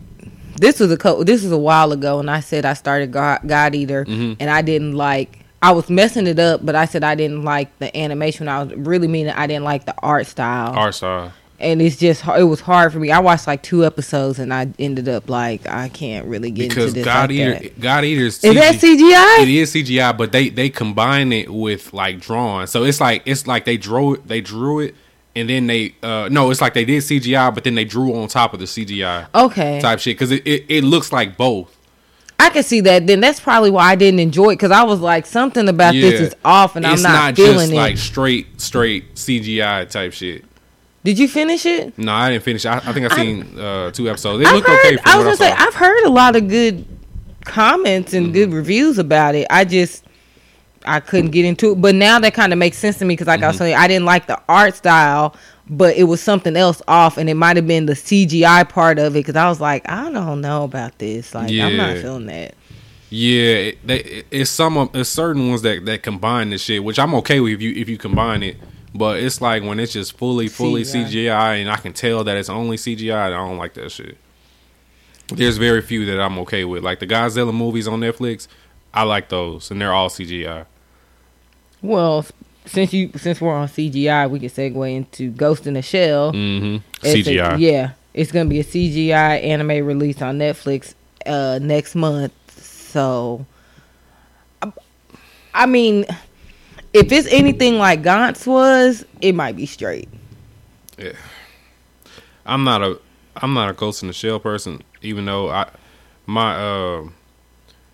this was a co- this was a while ago, and I said I started God, God Eater, Mm-hmm. and I didn't like. I was messing it up, but I said I didn't like the animation. I was really meaning I didn't like the art style, Art style. And it's just it was hard for me. I watched like two episodes, and I ended up like I can't really get Because into this. Because God like Eater, that. God Eater's Is that CGI? It is CGI, but they they combine it with like drawing. So it's like it's like they drew it, they drew it, and then they uh no, it's like they did CGI, but then they drew on top of the CGI Okay, type shit because it, it it looks like both. I can see that. Then that's probably why I didn't enjoy it because I was like something about this is off, and I'm not, not, feeling just it. like straight straight CGI type shit. Did you finish it? No, I didn't finish. I, I think I've seen uh, two episodes. They I've look heard, okay. I was gonna I say. I've heard a lot of good comments and good Mm-hmm. reviews about it. I just I couldn't get into it, but now that kind of makes sense to me because like I Mm-hmm. was saying, I didn't like the art style, but it was something else off, and it might have been the CGI part of it because I was like, I don't know about this. Like I'm not feeling that. Yeah, it, it- it's some of it's certain ones that that combine this shit, which I'm okay with if you if you combine it. But it's like when it's just fully fully CGI. CGI, and I can tell that it's only CGI. I don't like that shit. There's very few that I'm okay with, like the Godzilla movies on Netflix. I like those, and they're all CGI. Well, since you since we're on CGI, we can segue into Ghost in the Shell. Mm-hmm. It's a- CGI. yeah, it's gonna be a CGI anime release on Netflix uh, next month. So, I- I mean, if it's anything like Gantz was, it might be straight. Yeah, I'm not a I'm not a Ghost in the Shell person, even though I my uh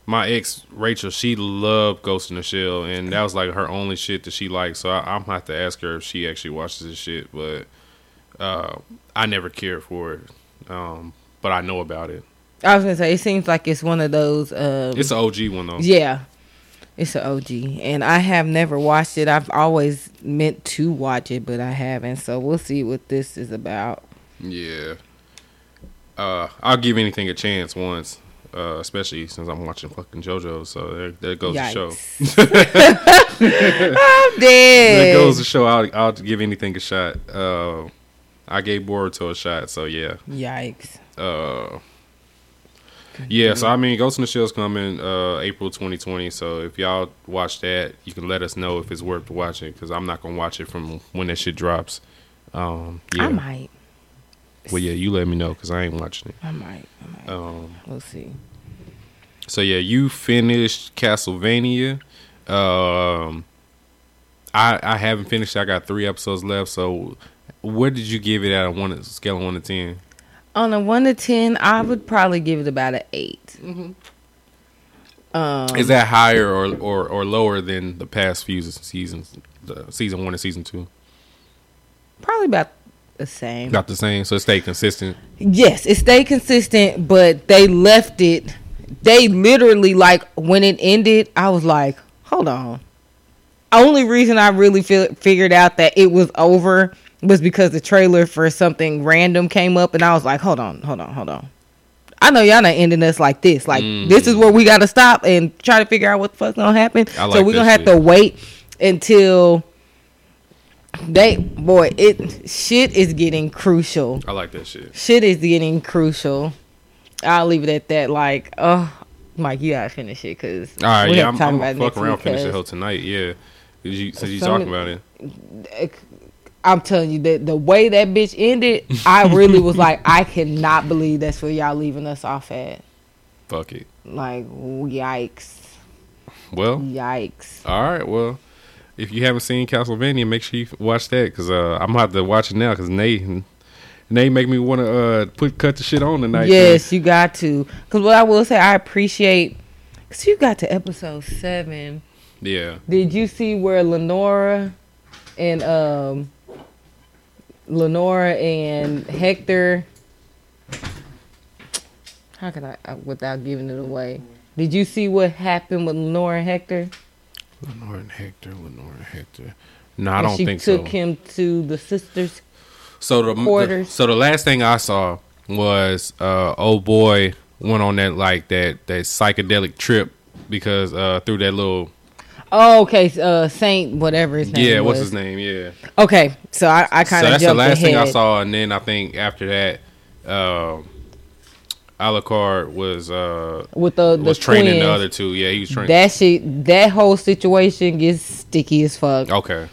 my ex Rachel she loved Ghost in the Shell and that was like her only shit that she liked. So I, I'm gonna have to ask her if she actually watches this shit, but uh I never cared for it. Um, but I know about it. I was gonna say it seems like it's one of those. Um, It's an OG one though. yeah, it's an OG, and I have never watched it. I've always meant to watch it, but I haven't. So we'll see what this is about. Yeah. Uh, I'll give anything a chance once, uh, especially since I'm watching fucking JoJo. So there, there goes the show. I'm There dead. goes the show. I'll, I'll give anything a shot. Uh, I gave Boruto a shot, so yeah. Yikes! Uh, yeah, so I mean, Ghost in the Shell's coming uh, April 2020. So if y'all watch that, you can let us know if it's worth watching because I'm not gonna watch it from when that shit drops. Um, yeah, I might. well, yeah, you let me know because I ain't watching it. I might. I might. Um, we'll see. So yeah, you finished Castlevania. Um, I I haven't finished. I got three episodes left. So, what did you give it at a one scale of one to ten? On a one to ten, I would probably give it about an 8 Um, Is that higher or, or or lower than the past few seasons, the season one and season two? probably about the same. About the same. So it stayed consistent. Yes, it stayed consistent, but they left it. They literally like when it ended, I was like, "Hold on." Only reason I really feel, figured out that it was over was because the trailer for something random came up, and I was like, "Hold on, hold on, hold on." I know y'all not ending us like this. Like this is mm. where we got to stop and try to figure out what the fuck's gonna happen. Like so we're gonna have shit. to wait until they boy it shit is getting crucial I like that shit. shit is getting crucial. I'll leave it at that. Like, oh, Mike, you gotta finish it because All right, yeah, I'm, I'm gonna fuck around finish the whole tonight. Yeah, you, since you Some- talking about it. I'm telling you that the way that bitch ended, I really was like, I cannot believe that's where y'all leaving us off at. Fuck it. Like, yikes, Well, yikes. all right. Well, if you haven't seen Castlevania, make sure you watch that because uh, I'm gonna have to watch it now because Nate Nate make me want to uh, put cut the shit on tonight. Yes, you got to. Because what I will say, I appreciate. Because you got to episode seven. Yeah. Did you see where Lenora and um Lenora and Hector how can I uh, without giving it away? Did you see what happened with Lenora and Hector? Lenora and Hector. Lenora and Hector. No, I And don't she think took so. him to the sisters. So the, the so the last thing I saw was uh old boy went on that like that that psychedelic trip because uh through that little Oh, okay, uh, Saint whatever his name. yeah what's his name? Yeah. Okay, so I, I kind of that's jumped the last ahead. thing I saw and then I think after that uh Alucard was uh with the the was training twins. the other two. Yeah he was training. That shit, that whole situation gets sticky as fuck. okay.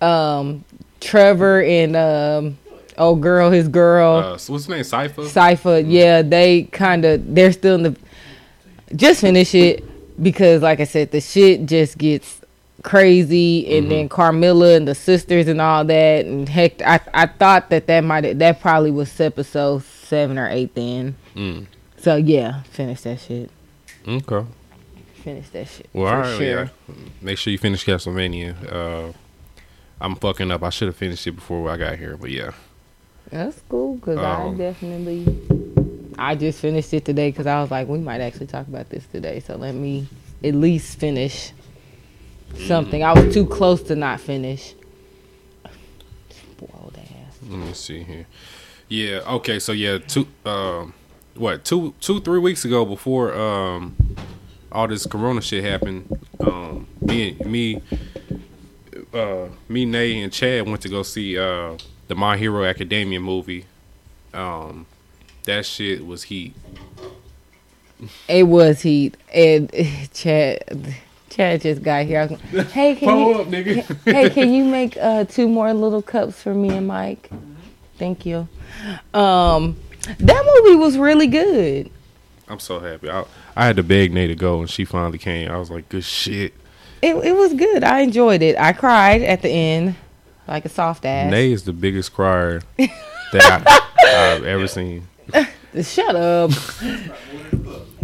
Um Trevor and um old girl, his girl, uh so what's his name? Sypha? Sypha, yeah, they kind of they're still in the just finish it because like I said, the shit just gets crazy and then Carmilla and the sisters and all that and heck I I thought that that might that probably was episode 7 or 8 then. Mm. So yeah, finish that shit. okay Finish that shit. well all right sure. yeah make sure you finish Castlevania uh I'm fucking up I should have finished it before I got here but yeah That's cool because I Um, definitely. I just finished it today because I was like, we might actually talk about this today. So let me at least finish something. I was too close to not finish. Ass. Let me see here. Yeah. Okay. So yeah, two. Um, what two two three weeks ago before um all this Corona shit happened. Um, me me uh me Nay and Chad went to go see uh the My Hero Academia movie. Um, that shit was heat. It was heat. And Chad. Chad just got here. I was like, hey, can you, up, nigga. hey, can you make uh, two more little cups for me and Mike? Thank you. Um, that movie was really good. I'm so happy. I, I had to beg Nay to go, and she finally came. I was like, good shit. It it was good. I enjoyed it. I cried at the end, like a soft ass. Nay is the biggest crier that I, I've ever seen. Shut up.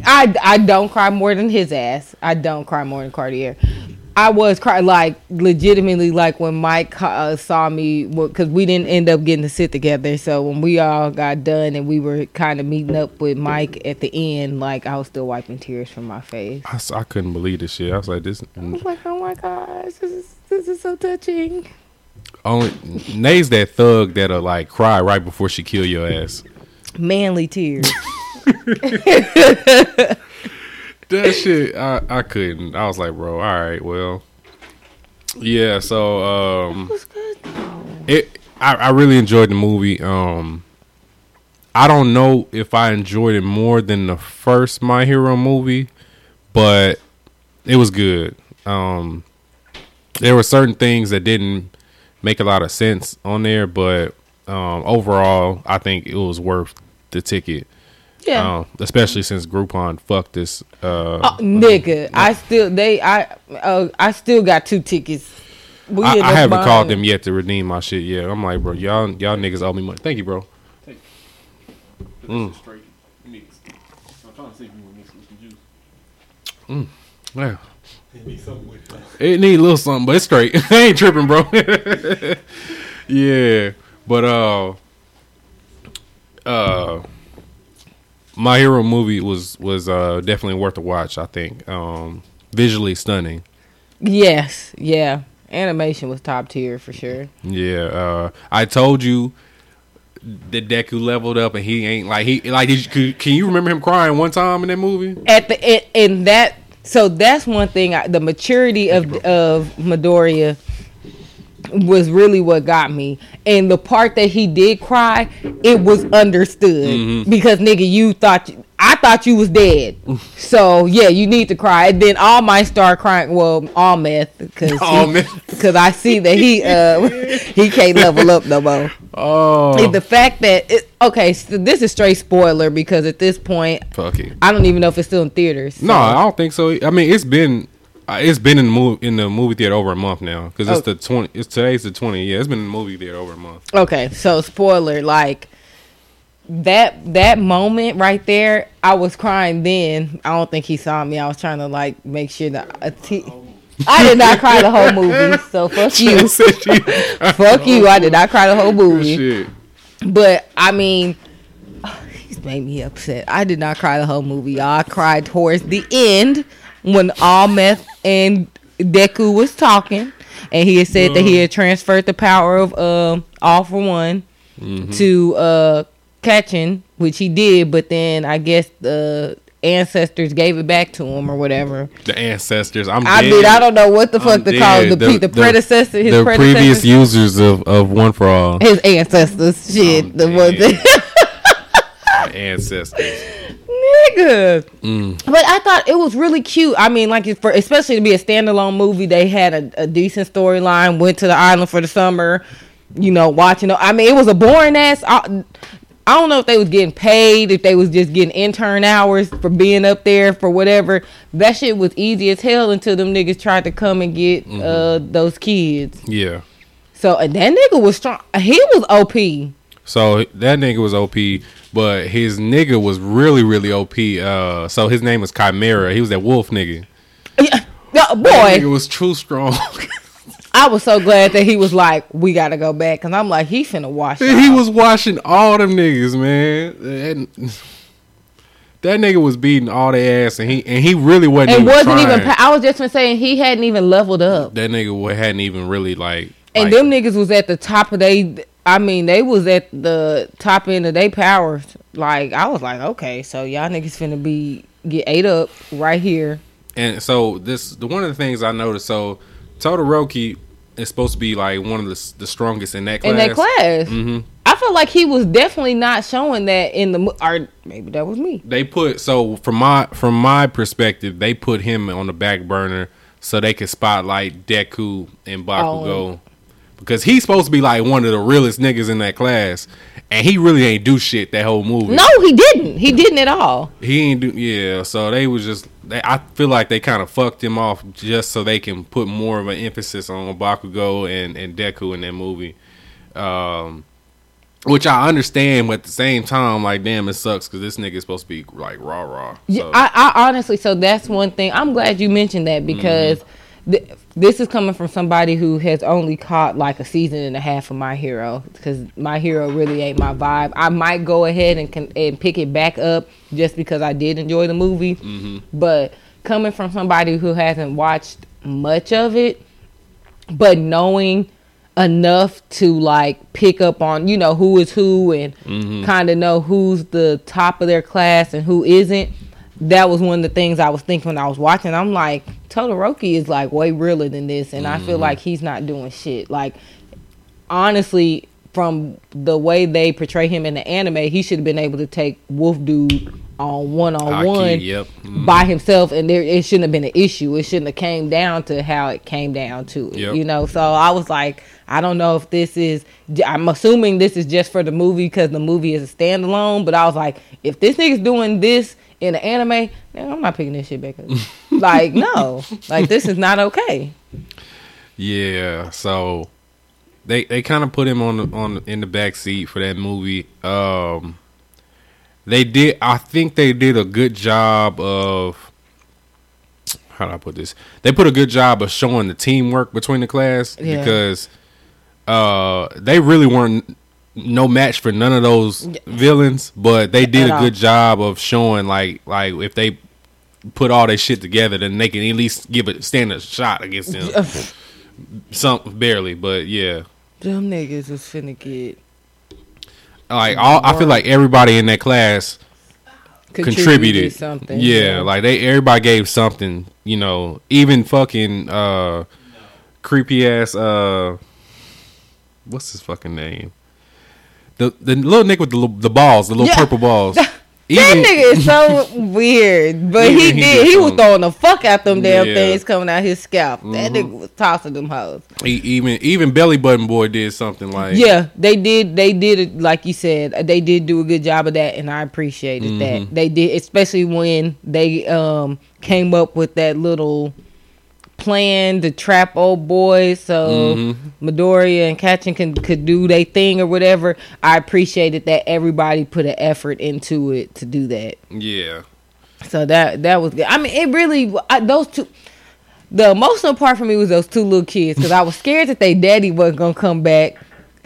I, I don't cry more than his ass. I don't cry more than Cartier. I was cry like legitimately like when Mike uh, saw me because we didn't end up getting to sit together. So when we all got done and we were kind of meeting up with Mike at the end, like I was still wiping tears from my face. I couldn't believe this shit. I was like, this I was like, oh my gosh, this is this is so touching. only Nay's that thug that'll like cry right before she kill your ass. Manly tears. That shit, I, I couldn't. I was like, bro, all right, well, yeah. So, um, it, I, I really enjoyed the movie. Um, I don't know if I enjoyed it more than the first My Hero movie, but it was good. Um, there were certain things that didn't make a lot of sense on there, but um, overall, I think it was worth the ticket. Yeah. Um, especially since Groupon fucked this. Uh, Oh, nigga, I still they I uh, I still got two tickets. We I, I haven't buying called them yet to redeem my shit yet. I'm like, bro, y'all y'all niggas owe me money. Thank you, bro. Mm. Yeah. It need a little something, but it's straight. I ain't tripping, bro. yeah, but uh, uh, my hero movie was was uh definitely worth a watch. I think um, visually stunning. Yes, yeah. Animation was top tier for sure. Yeah, uh, I told you that Deku leveled up, and he ain't like he like. Did you, can you remember him crying one time in that movie? At the in, in that, so that's one thing. I, the maturity of of Midoriya was really what got me, and the part that he did cry, it was understood Mm-hmm. because nigga, you thought I thought you was dead, so yeah, you need to cry. And then All Might start crying. Well, All Might because because I see that he uh he can't level up no more. Oh, the fact that it, okay, so this is straight spoiler because at this point, fuck it. I don't even know if it's still in theaters. No, I don't think so. I mean, it's been it's been in the movie in the movie theater over a month now because it's Oh. the twenty. It's today's the twenty. Yeah, it's been in the movie theater over a month. Okay, so spoiler, like that that moment right there, I was crying. Then I don't think he saw me. I was trying to like make sure that a t- I did not cry the whole movie. So fuck you, fuck you. I did not cry the whole movie. Shit. But I mean, he's made me upset. I did not cry the whole movie. Y'all. I cried towards the end when All Might and Deku was talking, and he had said that he had transferred the power of um all for one to uh Kacchan, which he did. But then I guess the ancestors gave it back to him or whatever. The ancestors. I'm. I dead. mean, I don't know what the fuck I'm to call the, dead. the predecessor, his the previous users of of one for all. his ancestors. Shit, I'm the ones that. ancestors. Nigga. Mm. But I thought it was really cute. I mean, like for especially to be a standalone movie, they had a, a decent storyline. Went to the island for the summer, you know, watching. I mean, it was a boring ass. I, I don't know if they was getting paid, if they was just getting intern hours for being up there for whatever. That shit was easy as hell until them niggas tried to come and get Mm-hmm. uh those kids. Yeah. So and that nigga was strong. He was OP. So that nigga was OP, but his nigga was really, really OP. Uh, so his name was Chimera. He was that wolf nigga. Yeah, That boy. nigga was true strong. I was so glad that he was like, we gotta go back, cause I'm like, he finna wash. he was washing all them niggas, man. And that nigga was beating all the ass, and he and he really wasn't. and even wasn't trying. even. I was just been saying he hadn't even leveled up, that nigga hadn't even really like. and like- them niggas was at the top of they. I mean, they was at the top end of their powers. Like I was like, okay, so y'all niggas finna be get ate up right here. And so this the one of the things I noticed. So Todoroki is supposed to be like one of the the strongest in that class. in that class. hmm I feel like he was definitely not showing that in the. Or maybe that was me. They put so from my from my perspective, they put him on the back burner so they could spotlight Deku and Bakugo. Oh. Because he's supposed to be like one of the realest niggas in that class, and he really ain't do shit that whole movie. No, he didn't. He didn't at all. he ain't do. Yeah, so they was just. They, I feel like they kind of fucked him off just so they can put more of an emphasis on Bakugo and and Deku in that movie. Um, which I understand, but at the same time, like, damn, it sucks because this nigga is supposed to be like raw, raw. Yeah, I, I honestly, so that's one thing. I'm glad you mentioned that because th- this is coming from somebody who has only caught like a season and a half of My Hero because My Hero really ain't my vibe. I might go ahead and can, and pick it back up just because I did enjoy the movie, mm-hmm. but coming from somebody who hasn't watched much of it, but knowing enough to like pick up on you know who is who and mm-hmm. kind of know who's the top of their class and who isn't that was one of the things i was thinking when i was watching. I'm like todoroki is like way realer than this and i feel mm-hmm. like he's not doing shit. Like honestly from the way they portray him in the anime he should have been able to take wolf dude on one on one. By himself and there it shouldn't have been an issue. It shouldn't have came down to how it came down to it Yep. you know? So i was like i don't know if this is i'm assuming this is just for the movie because the movie is a standalone but i was like if this nigga's doing this in the anime i'm not picking this shit back up like no like this is not okay Yeah, so they they kind of put him on the, on in the back seat for that movie. Um, they did. I think they did a good job of how do I put this? They put a good job of showing the teamwork between the class Yeah. because uh they really weren't no match for none of those villains, but they did At a all. good job of showing like like if they put all their shit together, then they can at least give it stand a shot against them. Some barely, but yeah. them niggas was finna get Like all, I feel like everybody in that class contributed, something Yeah, like they everybody gave something. You know, even fucking uh creepy ass uh what's his fucking name? The the little nick with the the balls, the little Yeah. purple balls. That Even- nigga is so weird, but he he did. He was throwing the fuck out them damn Yeah. things coming out his scalp. That nigga was tossing them hoes. E- even even belly button boy did something like Yeah, they did. They did it like you said. They did do a good job of that, and I appreciated Mm-hmm. that. They did, especially when they um came up with that little plan to trap old boys so Mm-hmm. Midoriya and Kacchan can could do their thing or whatever. I appreciated that everybody put an effort into it to do that. yeah. So that that was good. I mean, it really I, those two. The emotional part for me was those two little kids because I was scared that they daddy wasn't gonna come back.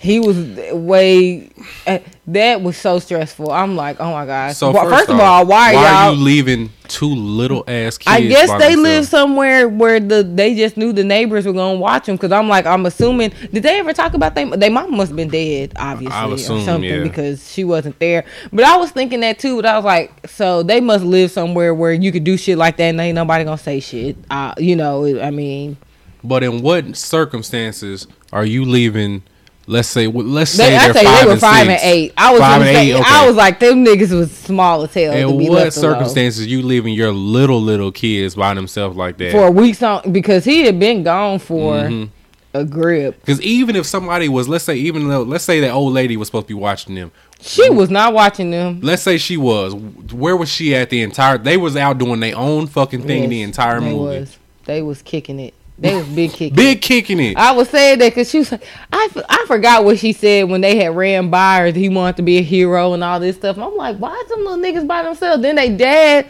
He was way. Uh, that was so stressful. I'm like, oh my god. So Well, first, first, of all, why, are y'all? you leaving two little ass kids? I guess they live somewhere where the they just knew the neighbors were gonna watch them. Because I'm like, I'm assuming. Did they ever talk about them? They mom must have been dead, obviously, I would assume, or something, yeah. because she wasn't there. But I was thinking that too. But I was like, so they must live somewhere where you could do shit like that, and ain't nobody gonna say shit. Uh, you know, I mean, But in what circumstances are you leaving? Let's say, let's say they're say five they were and five six. and eight. I was Five and say, eight, okay. I was like, them niggas was small as hell. In be what left alone. circumstances you leaving your little little kids by themselves like that? For a week, song because he had been gone for Mm-hmm. a grip. Because even if somebody was, let's say, even though, let's say that old lady was supposed to be watching them. She was not watching them. Let's say she was. Where was she at the entire? They was out doing their own fucking thing the entire they movie. Was. They was kicking it. They was big kicking. It. Big kicking it. I was saying that because she was like, I, I forgot what she said when they had ran by her. He wanted to be a hero and all this stuff. I'm like, why is them little niggas by themselves? Then they dad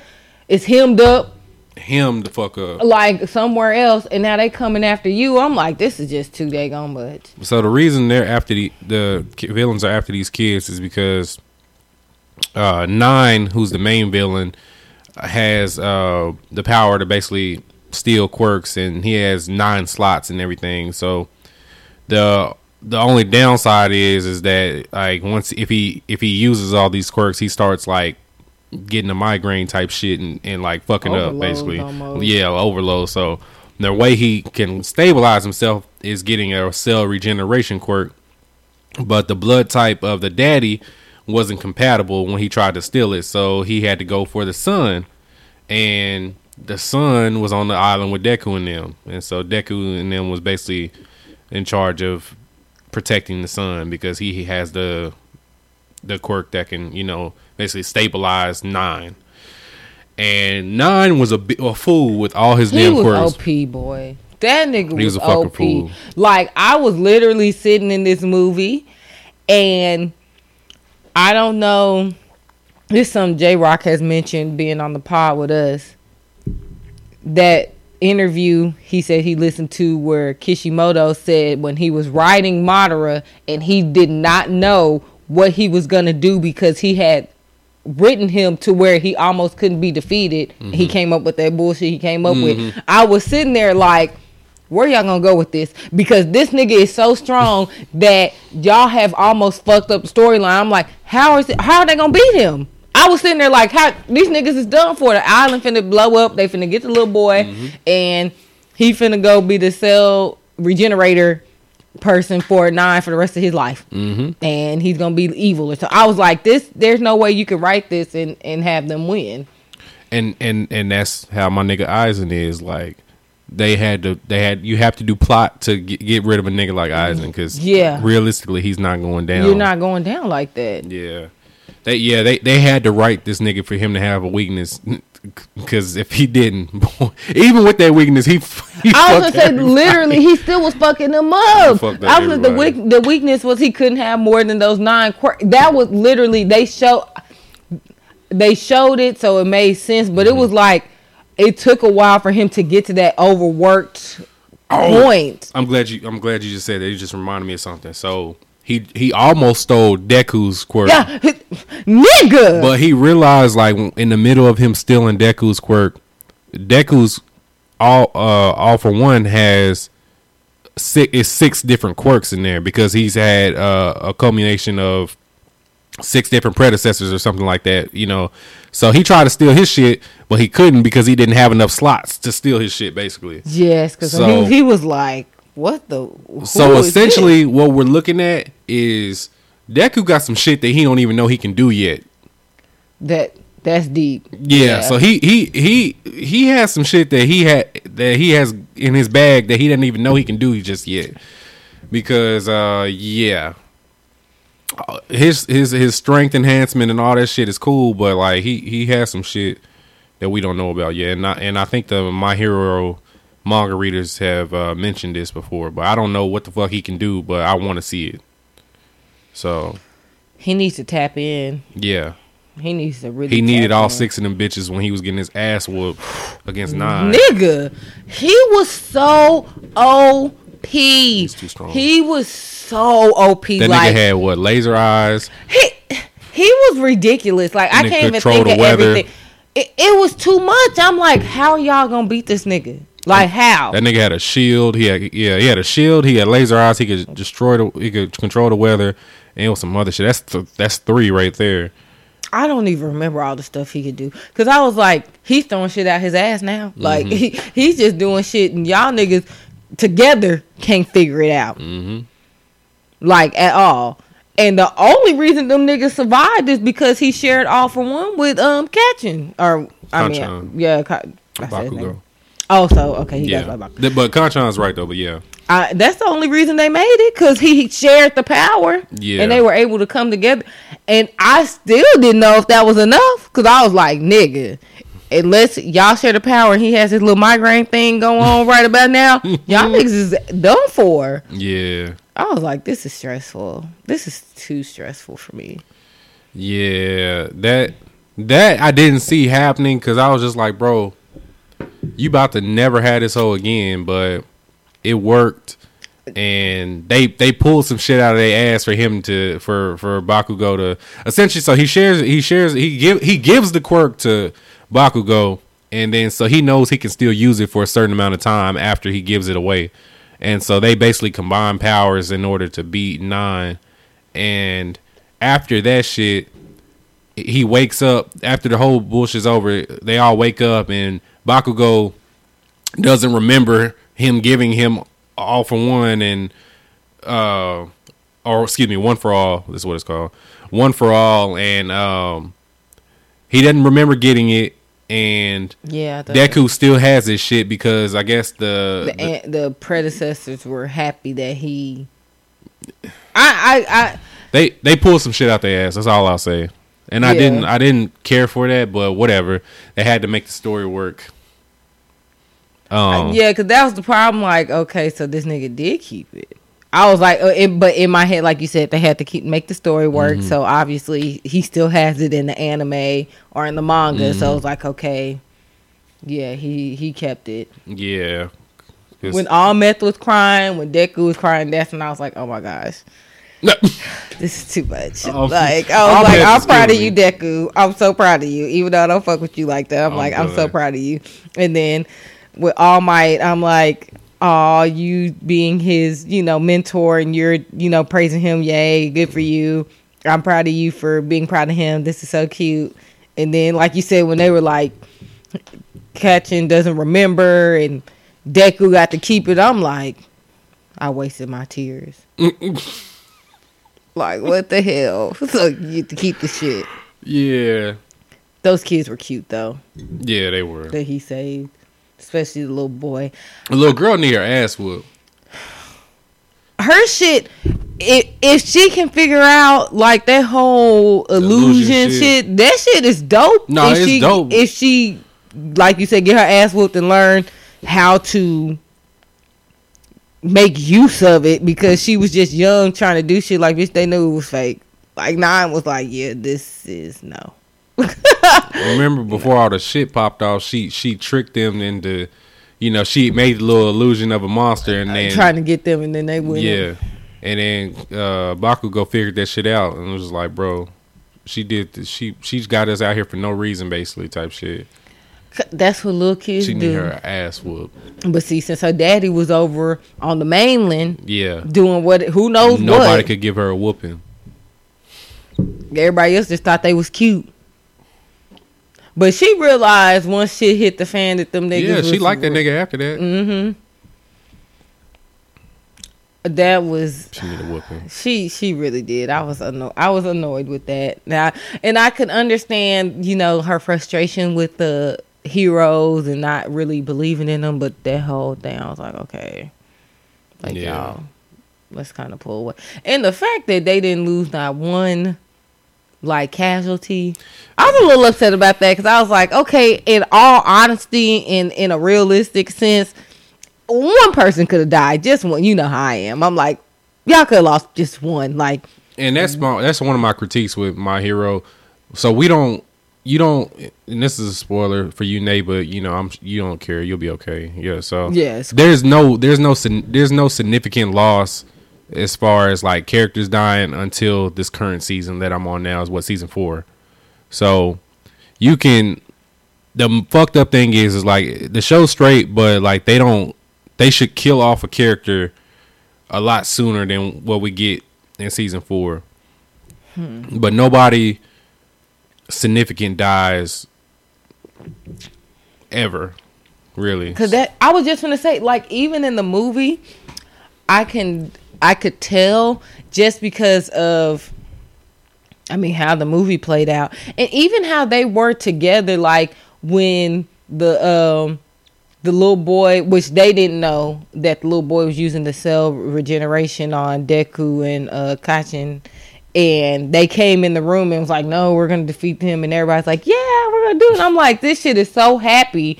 is hemmed up Him the fuck up. like somewhere else, and now they coming after you. I'm like, this is just too daggone much. So the reason they're after the the villains are after these kids is because uh, Nine, who's the main villain, has uh, the power to basically steal quirks, and he has nine slots and everything. So the the only downside is is that like once if he if he uses all these quirks, he starts like getting a migraine type shit and, and like fucking up basically. almost. Yeah, overload. So the way he can stabilize himself is getting a cell regeneration quirk. But the blood type of the daddy wasn't compatible when he tried to steal it, so he had to go for the son. And the son was on the island with Deku and them. And so Deku and them was basically in charge of protecting the son because he has the the quirk that can, you know, basically stabilize nine. And nine was a, a fool with all his He damn was quirks. OP boy. That nigga He was, was a fucking OP. fool. Like I was literally sitting in this movie, and I don't know. This is something J Rock has mentioned being on the pod with us. That interview he said he listened to where Kishimoto said when he was riding Madara and he did not know what he was gonna do because he had written him to where he almost couldn't be defeated. He mm-hmm. came up with that bullshit he came up with. Mm-hmm. I was sitting there like, where y'all gonna go with this? Because this nigga is so strong that y'all have almost fucked up storyline. I'm like, how is it? How are they gonna beat him? I was sitting there like, how these niggas is done for. The island finna blow up. They finna get the little boy, and he finna go be the cell regenerator person for nine for the rest of his life, mm-hmm. and he's gonna be evil. So I was like, this. There's no way you can write this and and have them win. and and and that's how my nigga Aizen is like. They had to. They had. You have to do plot to get, get rid of a nigga like Aizen because Yeah. realistically, he's not going down. You're not going down like that. Yeah. They yeah they they had to write this nigga for him to have a weakness because if he didn't, even with that weakness, he. he I was gonna say, everybody. literally, he still was fucking them up. I was the weak, the weakness was he couldn't have more than those nine. Quirk. That was literally they show, they showed it, so it made sense. But Mm-hmm. it was like it took a while for him to get to that overworked Oh. point. I'm glad you. I'm glad you just said that. You just reminded me of something. So he he almost stole Deku's quirk. Yeah, nigga. But he realized, like, in the middle of him stealing Deku's quirk, Deku's all uh all for one has six is six different quirks in there because he's had uh, a culmination of six different predecessors or something like that. You know, so he tried to steal his shit, but he couldn't because he didn't have enough slots to steal his shit. Basically, yes, because So- he, he was like, "What the?" so essentially, what we're looking at is Deku got some shit that he don't even know he can do yet. that that's deep. Yeah, so he he he he has some shit that he had that he has in his bag that he doesn't even know he can do just yet. Because uh yeah. Uh, His his his strength enhancement and all that shit is cool, but like he he has some shit that we don't know about yet. And I and I think the My Hero manga readers have uh, mentioned this before, but I don't know what the fuck he can do, but I want to see it. So, he needs to tap in. yeah. He needs to really. He needed all in. six of them bitches when he was getting his ass whooped against nine. Nigga, he was so OP. He's too strong. He was so OP. That like nigga had what laser eyes. he, he was ridiculous. Like I can't even think of weather. everything. It, it was too much. I'm like, how are y'all gonna beat this nigga? Like how? That nigga had a shield. He had yeah, he had a shield. He had laser eyes. He could destroy the. He could control the weather. And it was some other shit. That's th- that's three right there. I don't even remember all the stuff he could do. Cause I was like, he's throwing shit out his ass now. Like Mm-hmm. he, he's just doing shit, and y'all niggas together can't figure it out. Mm-hmm. Like at all. And the only reason them niggas survived is because he shared all for one with um Kacchan or I mean yeah. I said his Bakugo. Oh, so okay, he Yeah, got Bakugo. Th- but Kacchan's right though. But yeah, I, that's the only reason they made it because he shared the power. Yeah. And they were able to come together. And I still didn't know if that was enough because I was like, nigga, unless y'all share the power and he has his little migraine thing going on right about now, y'all niggas is done for. yeah, I was like, this is stressful. This is too stressful for me. yeah. That that I didn't see happening because I was just like, bro, you about to never have this hoe again. But it worked. and they they pulled some shit out of their ass for him to for for Bakugo to essentially so he shares he shares he give he gives the quirk to Bakugo and then so he knows he can still use it for a certain amount of time after he gives it away and so they basically combine powers in order to beat nine and after that shit he wakes up after the whole bullshit's over they all wake up and Bakugo doesn't remember him giving him all for one and uh or excuse me one for all this is what it's called one for all and um he doesn't remember getting it and Yeah, Deku still has his shit because I guess the, the, the- the predecessors were happy that he. I I I they they pulled some shit out their ass. That's all I'll say. And I didn't I didn't care for that, but whatever. They had to make the story work. Um, yeah, because that was the problem. Like, okay, so this nigga did keep it. I was like, uh, it, but in my head, like you said, they had to keep make the story work. Mm-hmm. So obviously, he still has it in the anime or in the manga. So Mm-hmm. I was like, okay, yeah, he he kept it. Yeah. When All Might was crying, when Deku was crying, that's when I was like, oh my gosh, this is too much. Oh, like I was like, I'm proud of you. Deku. I'm so proud of you, even though I don't fuck with you like that. I'm I'm like, I'm so proud of you. And then with All Might, I'm like, oh, you being his, you know, mentor, and you're, you know, praising him. Yay, good for you. I'm proud of you for being proud of him. This is so cute. And then, like you said, when they were like, Kacchan doesn't remember, and Deku got to keep it. I'm like, I wasted my tears. like, what the hell? So you get to keep the shit. yeah. Those kids were cute though Yeah, they were. that he saved, especially the little boy. The little girl need her ass whooped. Her shit. If if she can figure out like that whole illusion, illusion shit, shit. that shit is dope. No, if it's she, dope. If she, like you said, get her ass whooped and learn how to make use of it because she was just young trying to do shit like this. They knew it was fake. Like nine was like, yeah, this is no. Remember before all the shit popped off, she she tricked them into, you know, she made a little illusion of a monster, and then trying to get them, and then they went. yeah, and then uh Bakugo figured that shit out, and was like, bro, she did, th- she she's got us out here for no reason, basically, type shit. That's what little kids She do. need her ass whooped. But see, since her daddy was over on the mainland Yeah, doing what, who knows nobody what, could give her a whooping. everybody else just thought they was cute. But she realized once shit hit the fan that them niggas. yeah, she was- liked that nigga after that. Mm-hmm. That was She need a whooping. she. She really did. I was annoyed. I was annoyed with that. Now, and I could understand, you know, her frustration with the heroes and not really believing in them. But that whole thing, I was like, okay, like Yeah. y'all, let's kind of pull away. And the fact that they didn't lose not one like casualty, I was a little upset about that because I was like, okay, in all honesty, in in a realistic sense, one person could have died, just one. You know how I am. I'm like, y'all could have lost just one. Like, and that's my that's one of my critiques with my hero. So we don't, you don't, and this is a spoiler for you, Nate, but you know, I'm you don't care, you'll be okay. Yeah. So Yes. there's no there's no there's no significant loss as far as like characters dying until this current season that I'm on now is what season four. So you can the fucked up thing is is like the show's straight, but like they don't they should kill off a character a lot sooner than what we get in season four. Hmm. But nobody significant dies ever, really. Cause that I was just gonna say, like even in the movie, I can I could tell just because of I mean how the movie played out. And even how they were together, like when the um the little boy, which they didn't know that the little boy was using the cell regeneration on Deku and uh Kacchan. And they came in the room and was like, "No, we're gonna defeat him." And everybody's like, "Yeah, we're gonna do it." And I'm like, "This shit is so happy."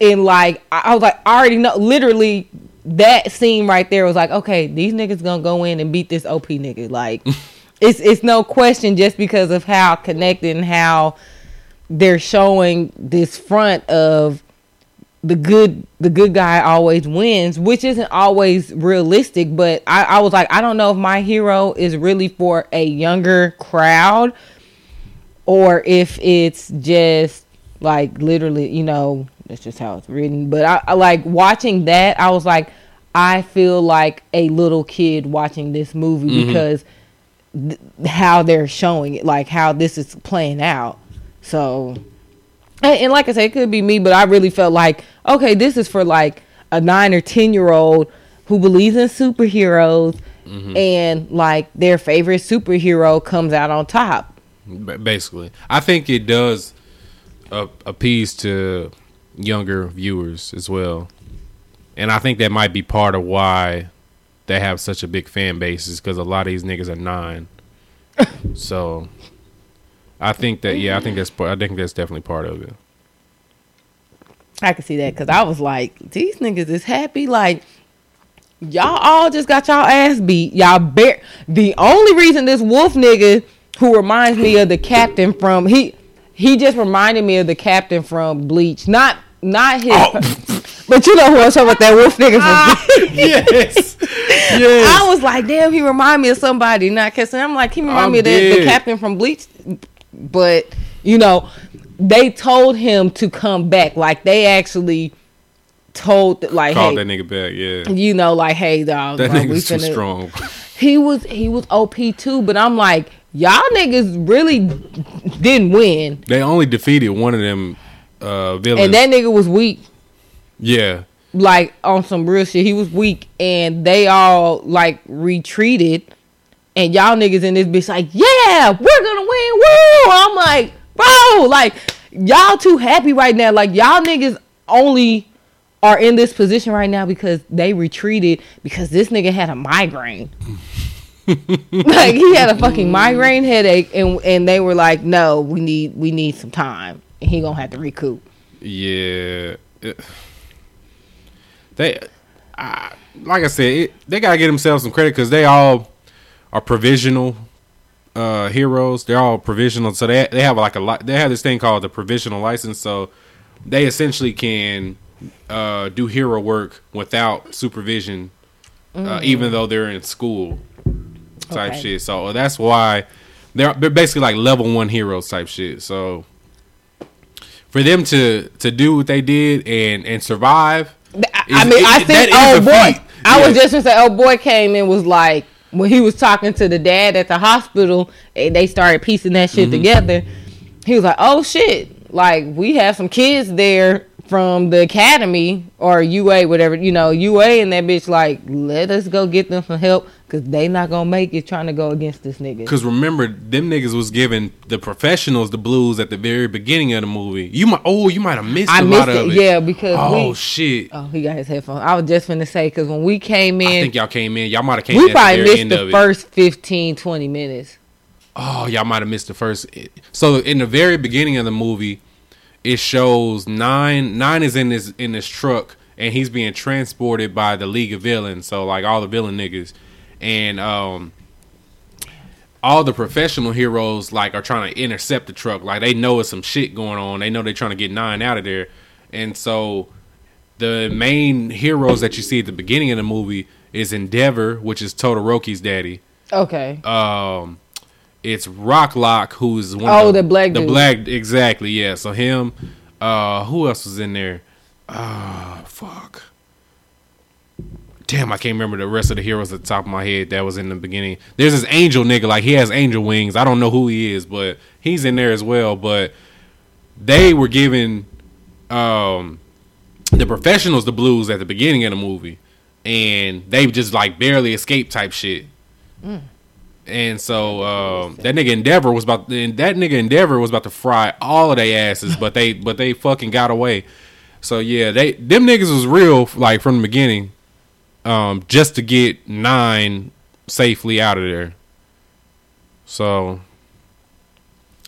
And like, I, I was like, I already know. Literally, that scene right there was like, okay, these niggas gonna go in and beat this OP nigga. Like, it's it's no question just because of how connected and how they're showing this front of the good the good guy always wins, which isn't always realistic. But I, I was like, I don't know if my hero is really for a younger crowd or if it's just like literally, you know, that's just how it's written. But I, I like watching that. I was like, I feel like a little kid watching this movie mm-hmm. because th- how they're showing it, like how this is playing out. So, and, and like I said, it could be me, but I really felt like, okay, this is for like a nine or ten year old who believes in superheroes, mm-hmm. and like their favorite superhero comes out on top. Basically i think it does appease to younger viewers as well and i think that might be part of why they have such a big fan base is because a lot of these niggas are nine so i think that yeah i think that's part- i think that's definitely part of it I can see that because I was like, these niggas is happy. Like, y'all all just got y'all ass beat. Y'all bear. The only reason this wolf nigga who reminds me of the captain from he he just reminded me of the captain from Bleach. Not not his, oh. but you know who I'm talking about. That wolf nigga from ah, Bleach. yes, yes. I was like, damn, he remind me of somebody. Not kissing. I'm like, he remind I'm me of the, the captain from Bleach. But you know, they told him to come back. Like they actually told like, Called hey, that nigga back. Yeah, you know, like, hey, dog, that we nigga's too strong. He was he was OP too, but I'm like, y'all niggas really didn't win, They only defeated one of them uh, villains. and that nigga was weak. yeah, like on some real shit. He was weak, and they all like retreated, and y'all niggas in this bitch like, yeah, we're gonna win, woo! I'm like, bro, like y'all too happy right now. Like y'all niggas only are in this position right now because they retreated because this nigga had a migraine. like he had a fucking migraine headache, and and they were like, no, we need we need some time, and he gonna have to recoup. yeah. They, I, like I said, it, they gotta get themselves some credit because they all are provisional uh, heroes. They're all provisional, so they they have like a lot. They have this thing called the provisional license, so they essentially can uh, do hero work without supervision, uh, even though they're in school type Okay. shit. So that's why they're they're basically like level one heroes type shit. So for them to to do what they did and and survive, I, is- I mean, I it- think oh boy, feat. I was just gonna say, oh boy came and was like when he was talking to the dad at the hospital, and they started piecing that Mm-hmm. shit together. He was like, oh shit, like we have some kids there from the academy or UA, whatever you know, UA, and that bitch like let us go get them some help because they not gonna make it trying to go against this nigga. Because remember, them niggas was giving the professionals the blues at the very beginning of the movie. You might, oh, you might have missed I a missed lot of it, it. yeah, because Oh we. shit! Oh, he got his headphones. I was just gonna say because when we came in, I think y'all came in. Y'all might have came we probably the very missed end the it. first 15, 20 minutes. Oh, y'all might have missed the first. So in the very beginning of the movie, it shows nine. Nine is in this in this truck, and he's being transported by the League of Villains. So like all the villain niggas, and um, all the professional heroes like are trying to intercept the truck. Like they know it's some shit going on. They know they're trying to get nine out of there, and so the main heroes that you see at the beginning of the movie is Endeavor, which is Todoroki's daddy Okay. um it's Rocklock who's one Oh, of the black the dude. black exactly yeah. So him uh who else was in there? Uh fuck. Damn I can't remember the rest of the heroes at the top of my head that was in the beginning. There's this angel nigga like he has angel wings. I don't know who he is but he's in there as well. But they were giving um the professionals the blues at the beginning of the movie. And they just like barely escaped type shit and so um, that nigga Endeavor was about that nigga Endeavor was about to fry all of their asses, but they but they fucking got away. So yeah, they them niggas was real like from the beginning, um, just to get nine safely out of there. So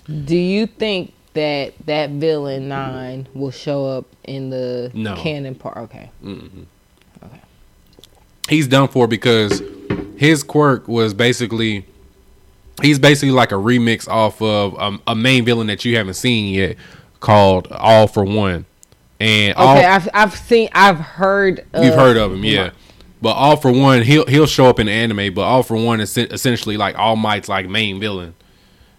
Do you think that that villain nine will show up in the No. canon part? Okay. he's done for because his quirk was basically he's basically like a remix off of um, a main villain that you haven't seen yet called All for One. And all, Okay, I've I've seen I've heard of, You've heard of him, yeah. But All for One, he'll he'll show up in anime. But All for One is essentially like All Might's like main villain.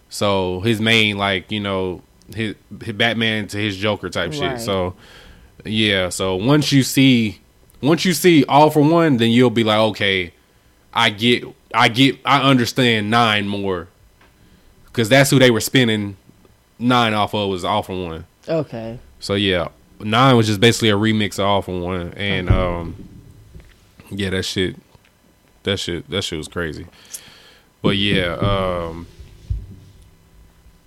So his main like you know his, his Batman to his Joker type shit. So yeah. So once you see once you see All for One, then you'll be like, okay, I get I get I understand nine more because that's who they were spinning nine off of was All for One. Okay. So yeah, nine was just basically a remix of all one, and um, yeah, that shit, that shit, that shit was crazy. But yeah, um,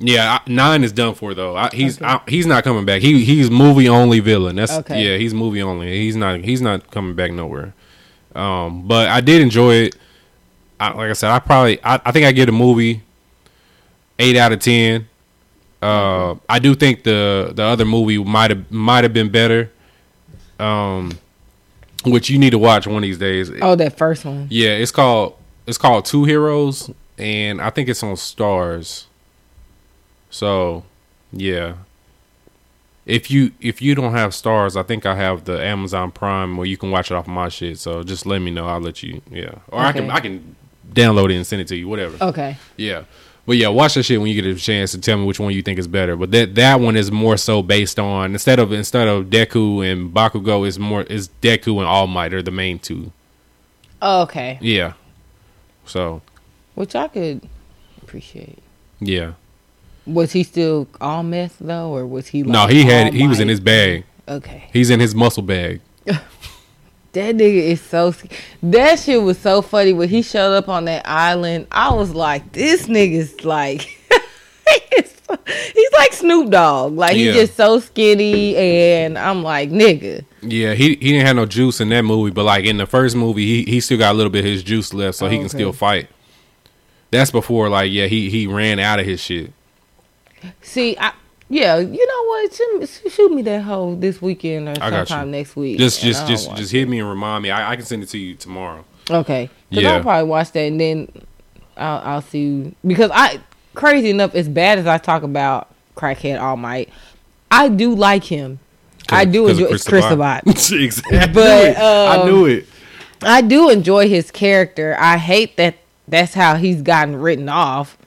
yeah, I, nine is done for though. I, he's I, he's not coming back. He he's movie only villain. That's Okay. yeah, he's movie only. He's not he's not coming back nowhere. Um, but I did enjoy it. I, like I said, I probably I, I think I get a movie eight out of ten. Uh, I do think the the other movie might have might have been better. Um, which you need to watch one of these days. Oh, that first one. Yeah, it's called it's called Two Heroes, and I think it's on Starz. So, yeah. If you if you don't have Starz, I think I have the Amazon Prime where you can watch it off my shit. So just let me know. I'll let you. Yeah, or I can I can download it and send it to you. Whatever. Okay. Yeah. But yeah, watch that shit when you get a chance to tell me which one you think is better. But that that one is more so based on instead of instead of Deku and Bakugo is more is Deku and All Might are the main two. Oh, okay. Yeah. So Which I could appreciate. yeah. Was he still all meth though, or was he? Like No, he had he was in his bag. Okay. He's in his muscle bag. That nigga is so. That shit was so funny when he showed up on that island. I was like, this nigga's like. he's like Snoop Dogg. Like Yeah. he's just so skinny, and I'm like, nigga. Yeah, he he didn't have no juice in that movie, but like in the first movie, he he still got a little bit of his juice left, so he can Okay. still fight. That's before like yeah he he ran out of his shit. See, I yeah, you know what? Shoot, me- shoot me that hoe this weekend or you. sometime next week. Just just just just it. hit me and remind me. I, I can send it to you tomorrow. Okay. Because Yeah. I'll probably watch that and then I'll, I'll see. Because I, crazy enough, as bad as I talk about Crackhead All Might, I do like him. I do 'Cause enjoy Chris Sabat. exactly. I But, it. I um, knew it. I do enjoy his character. I hate that that's how he's gotten written off.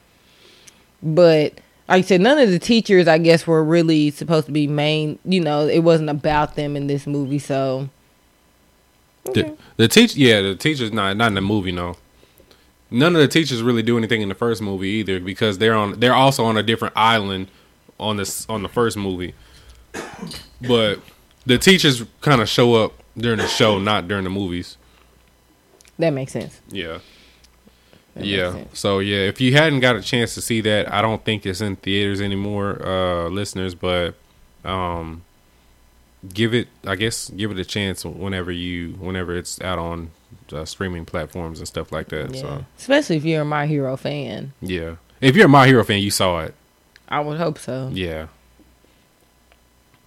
But like I said, none of the teachers, I guess, were really supposed to be main. You know, it wasn't about them in this movie. So The, the teach, yeah, the teachers not not in the movie. No, none of the teachers really do anything in the first movie either because they're on they're also on a different island on this on the first movie. But the teachers kind of show up during the show, not during the movies. that makes sense. Yeah. Yeah. So yeah, if you hadn't got a chance to see that, I don't think it's in theaters anymore, uh, listeners. But um, give it, I guess, give it a chance whenever you, whenever it's out on uh, streaming platforms and stuff like that. Yeah. So Especially if you're a My Hero fan. yeah, if you're a My Hero fan, you saw it. I would hope so. Yeah.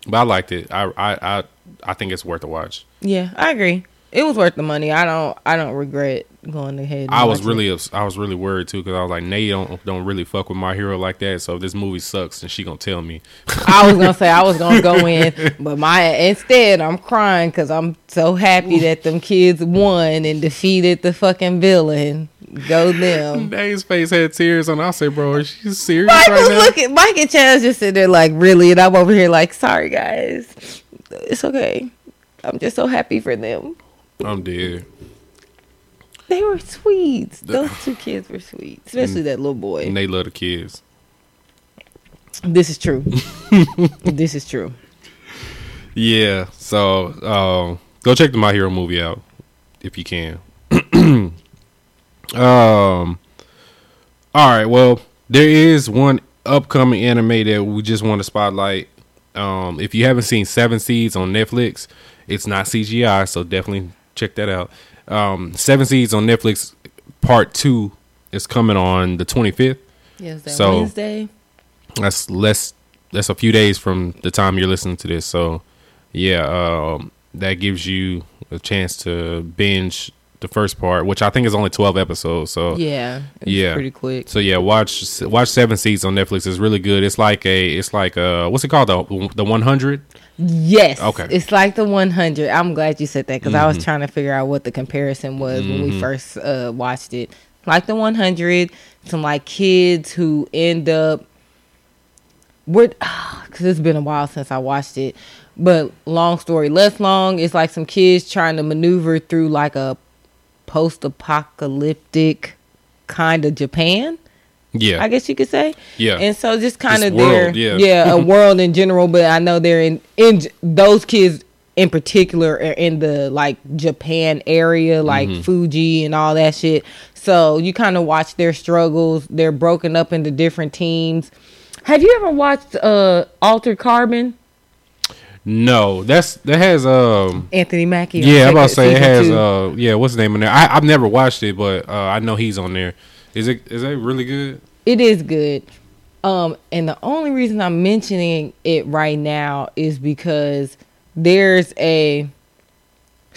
But I liked it. I I I, I think it's worth a watch. Yeah, I agree. It was worth the money. I don't. I don't regret going ahead. I was really it. I was really worried too because I was like, Nay don't don't really fuck with my hero like that. So if this movie sucks, then she gonna tell me. I was gonna say I was gonna go in, but my instead I'm crying because I'm so happy that them kids won and defeated the fucking villain. Go them. Nay's face had tears on. I said, bro, is she serious Mike right was now? looking. Mike and Chaz just sitting there like, really, and I'm over here like, sorry guys, it's okay. I'm just so happy for them. I'm dead. They were sweet. Those two kids were sweet, especially that little boy. And they love the kids. This is true. this is true. Yeah. So um, go check the My Hero movie out if you can. um. All right. Well, there is one upcoming anime that we just want to spotlight. Um, if you haven't seen Seven Seeds on Netflix, it's not CGI, so definitely check that out. Um, Seven Seeds on Netflix, part two is coming on the 25th. Yes, that So- Wednesday. That's less. That's a few days from the time you're listening to this. So, yeah, um, that gives you a chance to binge the first part, which I think is only 12 episodes. So, Yeah, it's yeah, pretty quick. So yeah, watch watch Seven Seeds on Netflix. It's really good. It's like a. It's like a what's it called the the 100. Yes. Okay. Mm-hmm. It's like the 100. I'm glad you said that because I was trying to figure out what the comparison was when we first uh, watched it. Like the 100, some like kids who end up. We're because it's been a while since I watched it, but long story less long. It's like some kids trying to maneuver through like a post-apocalyptic kind of Japan. Yeah, I guess you could say. Yeah. And so just kind of their yeah. yeah, a world in general, but I know they're in in those kids in particular are in the like Japan area, like Mm-hmm. Fuji and all that shit. So you kind of watch their struggles. They're broken up into different teams. Have you ever watched uh Altered Carbon? No, that's that has um. Anthony Mackie. Yeah, I'm about to say it has two. uh. Yeah, what's the name in there? I, I've never watched it, but uh, I know he's on there. Is it is that really good? It is good. Um, and the only reason I'm mentioning it right now is because there's a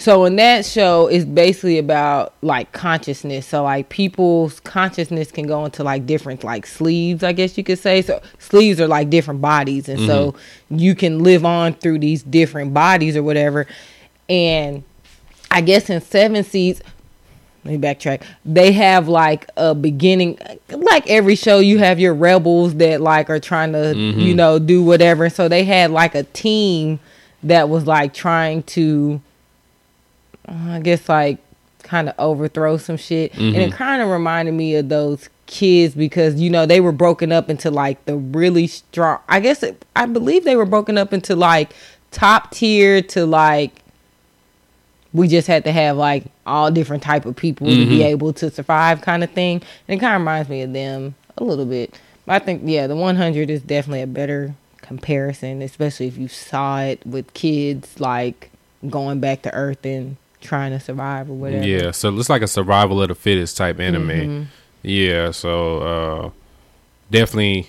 So in that show, it's basically about like consciousness. So like people's consciousness can go into like different like sleeves, I guess you could say. So sleeves are like different bodies, and so mm-hmm. you can live on through these different bodies or whatever. And I guess in seven seeds, let me backtrack. They have like a beginning, like every show, you have your rebels that like are trying to, you mm-hmm. know, do whatever. So they had like a team that was like trying to, Uh-huh. I guess, like kind of overthrow some shit. And it mm-hmm. kind of reminded me of those kids because, you know, they were broken up into like the really strong, I guess, it, I believe they were broken up into like top tier to like, we just had to have like all different type of people to be mm-hmm. able to survive kind of thing. And it kind of reminds me of them a little bit. But i think yeah the 100 is definitely a better comparison especially if you saw it with kids like going back to earth and trying to survive or whatever Yeah, so it's like a survival of the fittest type anime. Mm-hmm. Yeah, so uh definitely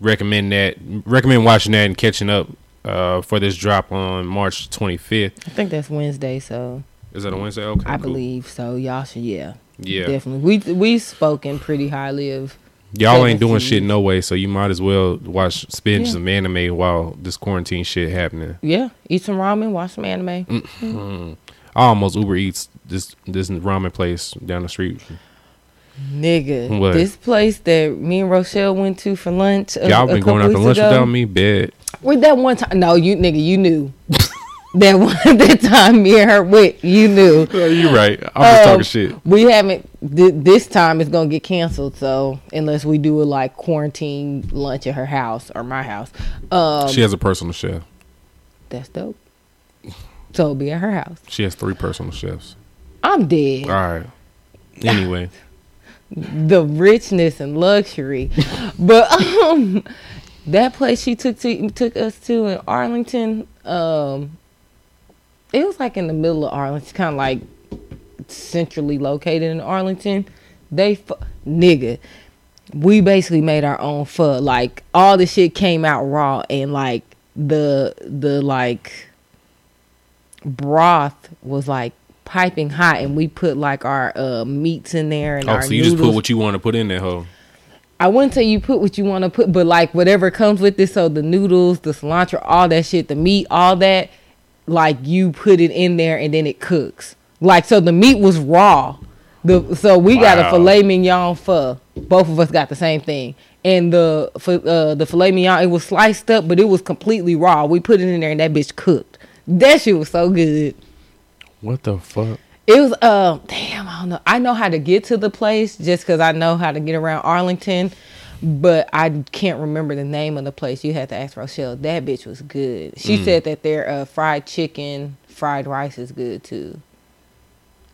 recommend that. Recommend watching that and catching up uh for this drop on March 25th. i think that's wednesday so Is that a Wednesday? Okay, i cool. believe so y'all should yeah Yeah, definitely we we spoken pretty highly of y'all ain't doing shit no way, so you might as well watch spend Yeah. some anime while this quarantine shit happening. yeah eat some ramen watch some anime Mm. I almost Uber Eats this this ramen place down the street. Nigga, What? this place that me and Rochelle went to for lunch. A, Y'all been going out to lunch ago. without me? Bet. With that one time, no, you nigga, you knew. that one, that time me and her went, you knew. Yeah, you right. I'm just Um, talking shit. We haven't. Th- this time it's gonna get canceled. So unless we do a like quarantine lunch at her house or my house, um, She has a personal chef. that's dope. Be at her house. She has three personal chefs. I'm dead. All right. Anyway, the richness and luxury. but um that place she took to took us to in Arlington, um it was like in the middle of Arlington, kind of like centrally located in Arlington. They fu- nigga, we basically made our own pho. Like all the shit came out raw and like the the like broth was like piping hot and we put like our uh meats in there and oh, our so you just put what you want to put in there, hoe. I wouldn't say you put what you want to put, but like whatever comes with it. So the noodles, the cilantro, all that shit, the meat, all that, like you put it in there and then it cooks. Like so, the meat was raw. The so we got a filet mignon pho. Both of us got the same thing, and the uh, the filet mignon it was sliced up, but it was completely raw. We put it in there and that bitch cooked. That shit was so good. What the fuck? It was uh damn, I don't know. I know how to get to the place just because I know how to get around Arlington, but I can't remember the name of the place. You had to ask Rochelle. That bitch was good. Mm. She said that their uh, fried chicken, fried rice is good too.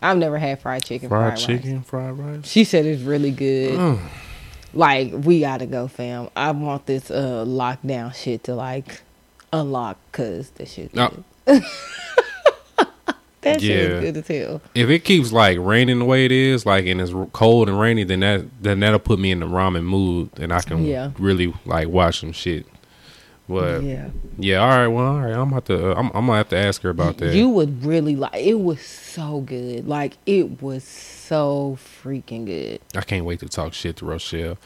I've never had fried chicken, Fried, fried, rice. chicken, fried rice. She said it's really good. Mm. Like we gotta go, fam. I want this uh lockdown shit to like unlock, cause that shit. Good. That shit Yeah. is good as hell. If it keeps like raining the way it is, like and it's cold and rainy, then that then that'll put me in the ramen mood, and I can Yeah. really like watch some shit. But yeah, yeah. all right, well, all right, I'm about to, uh, I'm, I'm gonna have to ask her about that. You would really like it was so good. Like it was so freaking good. I can't wait to talk shit to Rochelle.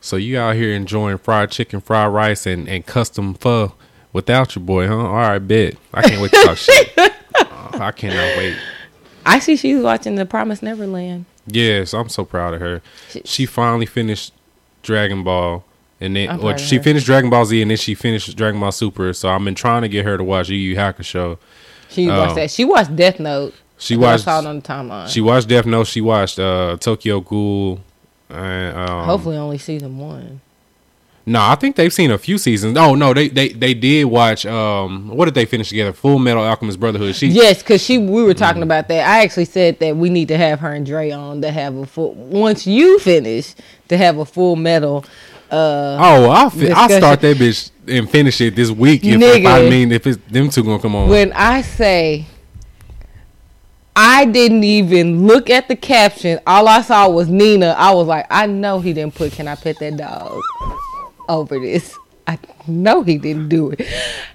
So you out here enjoying fried chicken, fried rice, and, and custom pho without your boy, huh? All right, bet. I can't wait to talk shit. Uh, I cannot wait. I see she's watching The Promised Neverland. Yes, I'm so proud of her. She finally finished Dragon Ball, and then I'm or she her. finished Dragon Ball Z, and then she finished Dragon Ball Super. So I've been trying to get her to watch Yu Yu Hakusho. She Oh. watched that. She watched Death Note. She I watched. saw it on the timeline. She watched Death Note. She watched uh, Tokyo Ghoul. And, um, Hopefully, only season one. No, I think they've seen a few seasons. Oh no, they they they did watch. Um, what did they finish together? Full Metal Alchemist Brotherhood. She Yes, because she we were Mm. talking about that. I actually said that we need to have her and Dre on to have a full. Once you finish, to have a full metal. Uh, Oh, I'll fi- I'll start that bitch and finish it this week. If, if Nigga. I mean, if it's them two gonna come on. when I say I didn't even look at the caption, all I saw was Nina. I was like, I know he didn't put "Can I pet that dog" over this. I know he didn't do it. And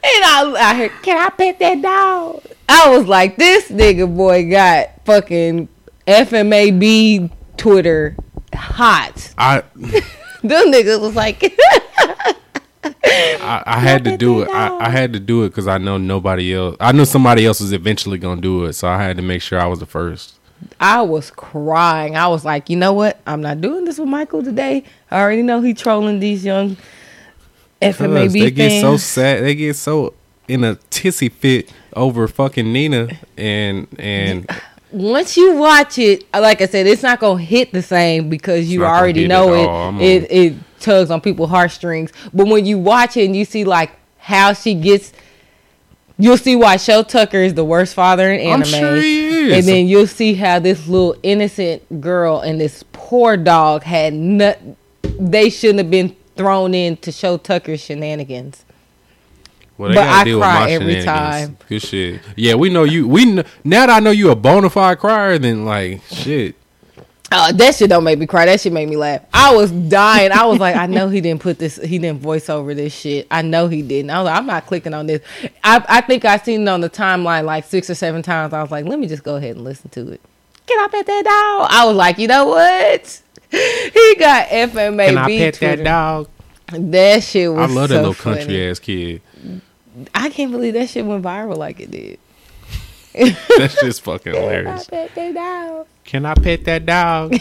I, I heard, can I pet that dog? I was like, this nigga boy got fucking FMAB Twitter hot. I Them niggas was like, I, I had to do it. I, I had to do it because I know nobody else. I knew somebody else was eventually gonna do it, so I had to make sure I was the first. I was crying. I was like, you know what? I'm not doing this with Michael today. I already know he trolling these young FMAB they get so sad. They get so in a tissy fit over fucking Nina and and Once you watch it, like I said, it's not gonna hit the same because you already know it. all. It it tugs on people's heartstrings. But when you watch it and you see like how she gets, you'll see why Shou Tucker is the worst father in anime. I'm sure is. And then you'll see how this little innocent girl and this poor dog had nut. They shouldn't have been thrown in to Shou Tucker's shenanigans. well, they but gotta I deal with cry my every time. Good shit. Yeah, we know you. We kn- now that I know you a bona fide crier. Then like shit. Uh, that shit don't make me cry. That shit made me laugh. I was dying. I was like, I know he didn't put this. He didn't voice over this shit. I know he didn't. I was like, I'm not clicking on this. I I think I seen it on the timeline like six or seven times. I was like, let me just go ahead and listen to it. Get up at that dog. I was like, you know what? He got FMAB. Can I pet that dog? That shit I was. love that so little funny. country ass kid. I can't believe that shit went viral like it did. That's just fucking hilarious. Can I Pet that dog. Can I pet that dog?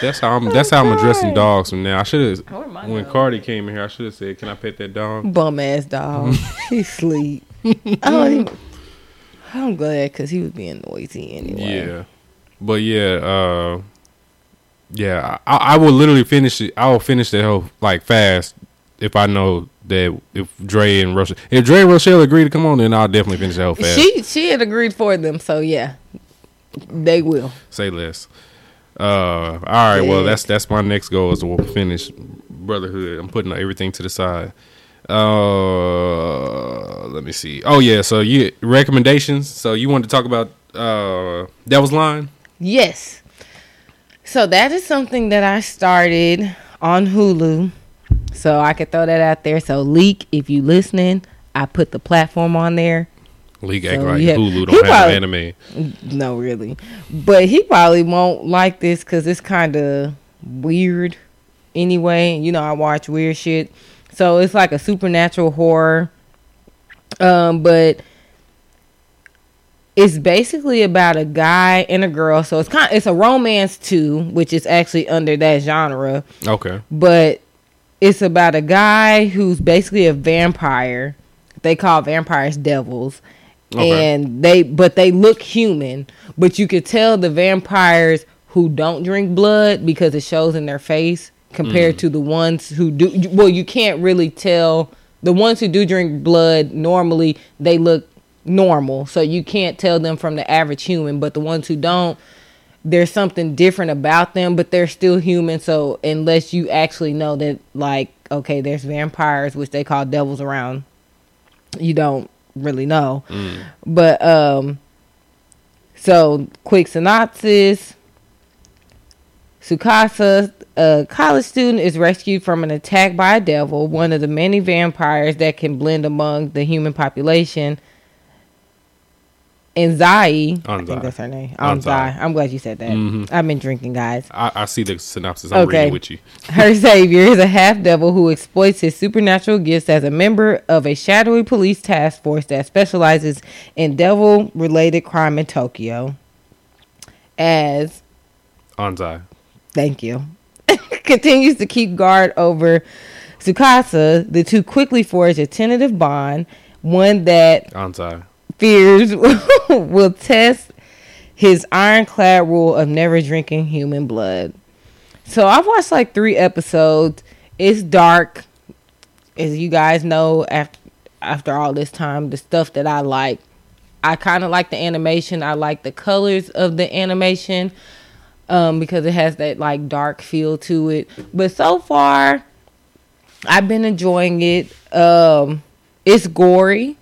that's how I'm. That's how I'm addressing dogs from now. I should have. When dog? Cardi came in here, I should have said, "Can I pet that dog?" bum ass dog. he sleep. I don't even, I'm glad because he was being noisy anyway. Yeah, but yeah, uh, yeah. I, I will literally finish it. I will finish that whole like fast if I know that if Dre and Rochelle, if Dre and Rochelle agree to come on, then I'll definitely finish that whole fast. She she had agreed for them, so yeah, they will. Say less. Uh, all right. Well, that's that's my next goal is to finish Brotherhood. I'm putting everything to the side. Uh, let me see. Oh yeah. So you recommendations. So you wanted to talk about uh Devil's Line? Yes. So that is something that I started on Hulu. So I could throw that out there. So leak, if you listening, I put the platform on there. Act So, like yeah. Hulu don't have probably- anime. No, really. But he probably won't like this because it's kind of weird anyway. You know, I watch weird shit. So it's like a supernatural horror. Um, but it's basically about a guy and a girl. So it's kind it's a romance too, which is actually under that genre Okay. but it's about a guy who's basically a vampire. They call vampires devils. Okay. And they but they look human, but you could tell the vampires who don't drink blood because it shows in their face compared mm. to the ones who do well you can't really tell the ones who do drink blood normally they look normal so you can't tell them from the average human but the ones who don't there's something different about them, but they're still human. So unless you actually know that, like, okay, there's vampires, which they call devils around, you don't really know. But um, so quick synopsis: Tsukasa, a college student, is rescued from an attack by a devil, one of the many vampires that can blend among the human population. And Zai, I Anzai. think that's her name. Anzai. Anzai. I'm glad you said that. Mhm. I've been drinking, guys. I, I see the synopsis. I'm Okay. reading with you. Her savior is a half devil who exploits his supernatural gifts as a member of a shadowy police task force that specializes in devil related crime in Tokyo. As, Anzai. thank you, continues to keep guard over Tsukasa, the two quickly forge a tentative bond, one that Anzai. Fears will test his ironclad rule of never drinking human blood. So I've watched like three episodes. It's dark, as you guys know. After after all this time, the stuff that I like, I kind of like the animation. I like the colors of the animation um, because it has that like dark feel to it. But so far, I've been enjoying it. Um, it's gory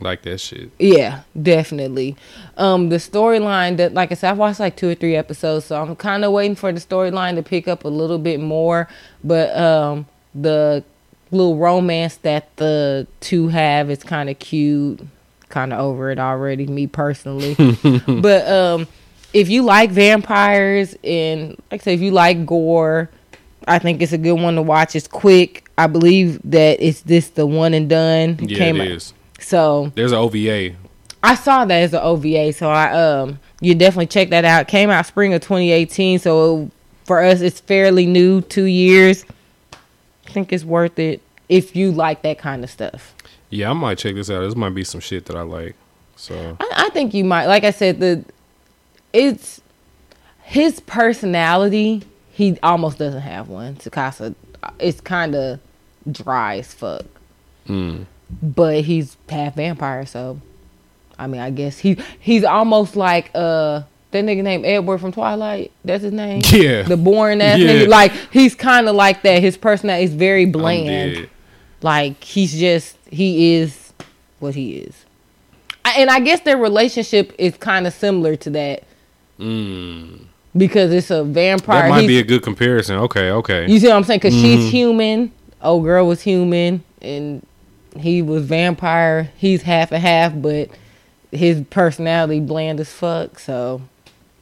Like that shit. Yeah, definitely. Um, the storyline that, like I said, I've watched like two or three episodes, so I'm kind of waiting for the storyline to pick up a little bit more. But um, the little romance that the two have is kind of cute. Kind of over it already, me personally. but um, if you like vampires and like I say, if you like gore, I think it's a good one to watch. It's quick. I believe that it's this the one and done. Yeah, came it is. So There's an OVA. I saw that as an OVA, so I um you definitely check that out. Came out spring of 2018, so for us it's fairly new, two years. I think it's worth it if you like that kind of stuff. Yeah, I might check this out. This might be some shit that I like. So I, I think you might. Like I said, the it's his personality. He almost doesn't have one. Tsukasa, it's kind of dry as fuck. But he's half vampire, so I mean, I guess he he's almost like uh that nigga named Edward from Twilight. That's his name. Yeah. the boring ass Yeah. nigga. Like he's kind of like that. His personality is very bland. Like he's just he is what he is. I- And I guess their relationship is kind of similar to that because it's a vampire. Mm. That might He's- be a good comparison. Okay, okay. you see what I'm saying? Because Mm-hmm. she's human. Old girl was human, and he was vampire. He's half and half, but his personality bland as fuck. So,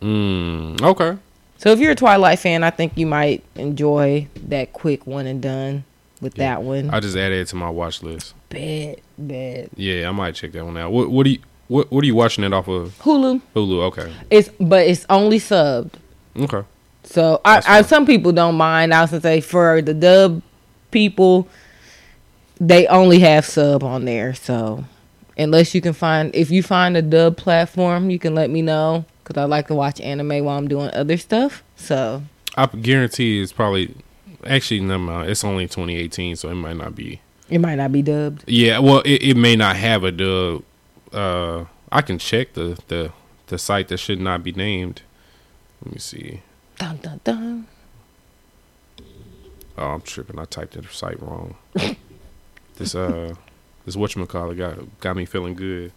Mm, okay. so if you're a Twilight fan, I think you might enjoy that quick one and done with that one. I just added it to my watch list. bad, bad. Yeah, I might check that one out. What what do you what what are you watching it off of Hulu. Hulu? Okay. It's but it's only subbed. Okay. So I, I some people don't mind. I was gonna say for the dub people, they only have sub on there. So unless you can find, if you find a dub platform, you can let me know because I like to watch anime while I'm doing other stuff. So I guarantee it's probably actually mind. It's only 2018, so it might not be. it might not be dubbed. Yeah, well, it, it may not have a dub. Uh, I can check the the the site that should not be named. Let me see. Dun dun dun. Oh, I'm tripping. I typed the site wrong. this uh, this whatchamacallit got got me feeling good.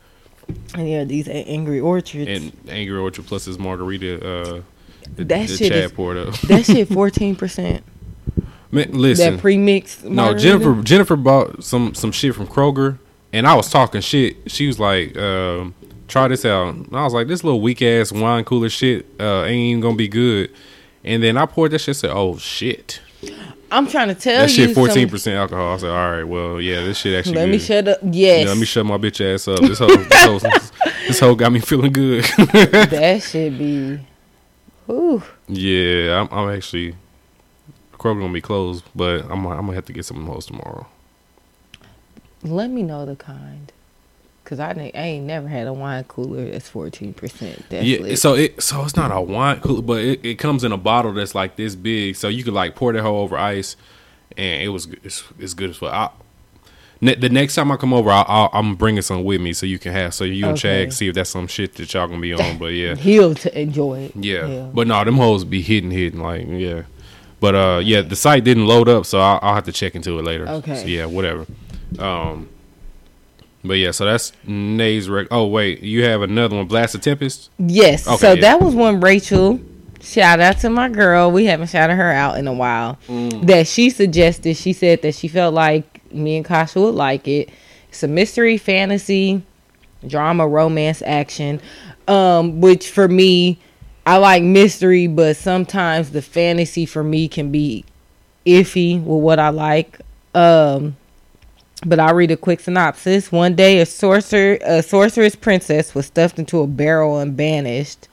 And yeah, these angry orchards. And Angry Orchard plus this margarita. Uh, the, That the shit Chad is- poured up. that shit fourteen percent. Man, listen, That pre-mixed. No. Jennifer. Jennifer bought some some shit from Kroger, and I was talking shit. She was like, um, "Try this out." And I was like, "This little weak ass wine cooler shit uh, ain't even gonna be good." And then I poured that shit. Said, "Oh shit, I'm trying to tell that you. That shit fourteen percent alcohol." I said, "All right, well, yeah, this shit actually." Let good. me shut up. Yes. Yeah, let me shut my bitch ass up. This whole, this whole, this whole got me feeling good. that should be. Ooh. yeah, I'm, I'm actually Kroger gonna be closed, but I'm I'm gonna have to get some of those tomorrow. Let me know the kind. Cause I, ain't- I ain't never had a wine cooler that's fourteen percent. Yeah, so it so it's not a wine cooler, but it, it comes in a bottle that's like this big, so you could like pour that whole over ice, and it was good- it's, it's good as fuck. I, ne- the next time I come over, I'll, I'll, I'm bringing some with me so you can have so you and Okay. Chad see if that's some shit that y'all gonna be on. But yeah, he'll to enjoy it. yeah, but no, them hoes be hidden, hidden like yeah. But uh, yeah, the site didn't load up, so I'll, I'll have to check into it later. Okay. So, yeah, whatever. Um, but yeah, so that's Nay's rec. Oh wait, you have another one, Blast of Tempest. yes. Okay, so yeah. that was one Rachel. Shout out to my girl. We haven't shouted her out in a while. Mm. That she suggested. She said that she felt like me and Kasha would like it. It's a mystery, fantasy, drama, romance, action. Um, which for me, I like mystery, but sometimes the fantasy for me can be iffy with what I like. Um, but I'll read a quick synopsis. One day, a sorcerer, a sorceress princess was stuffed into a barrel and banished.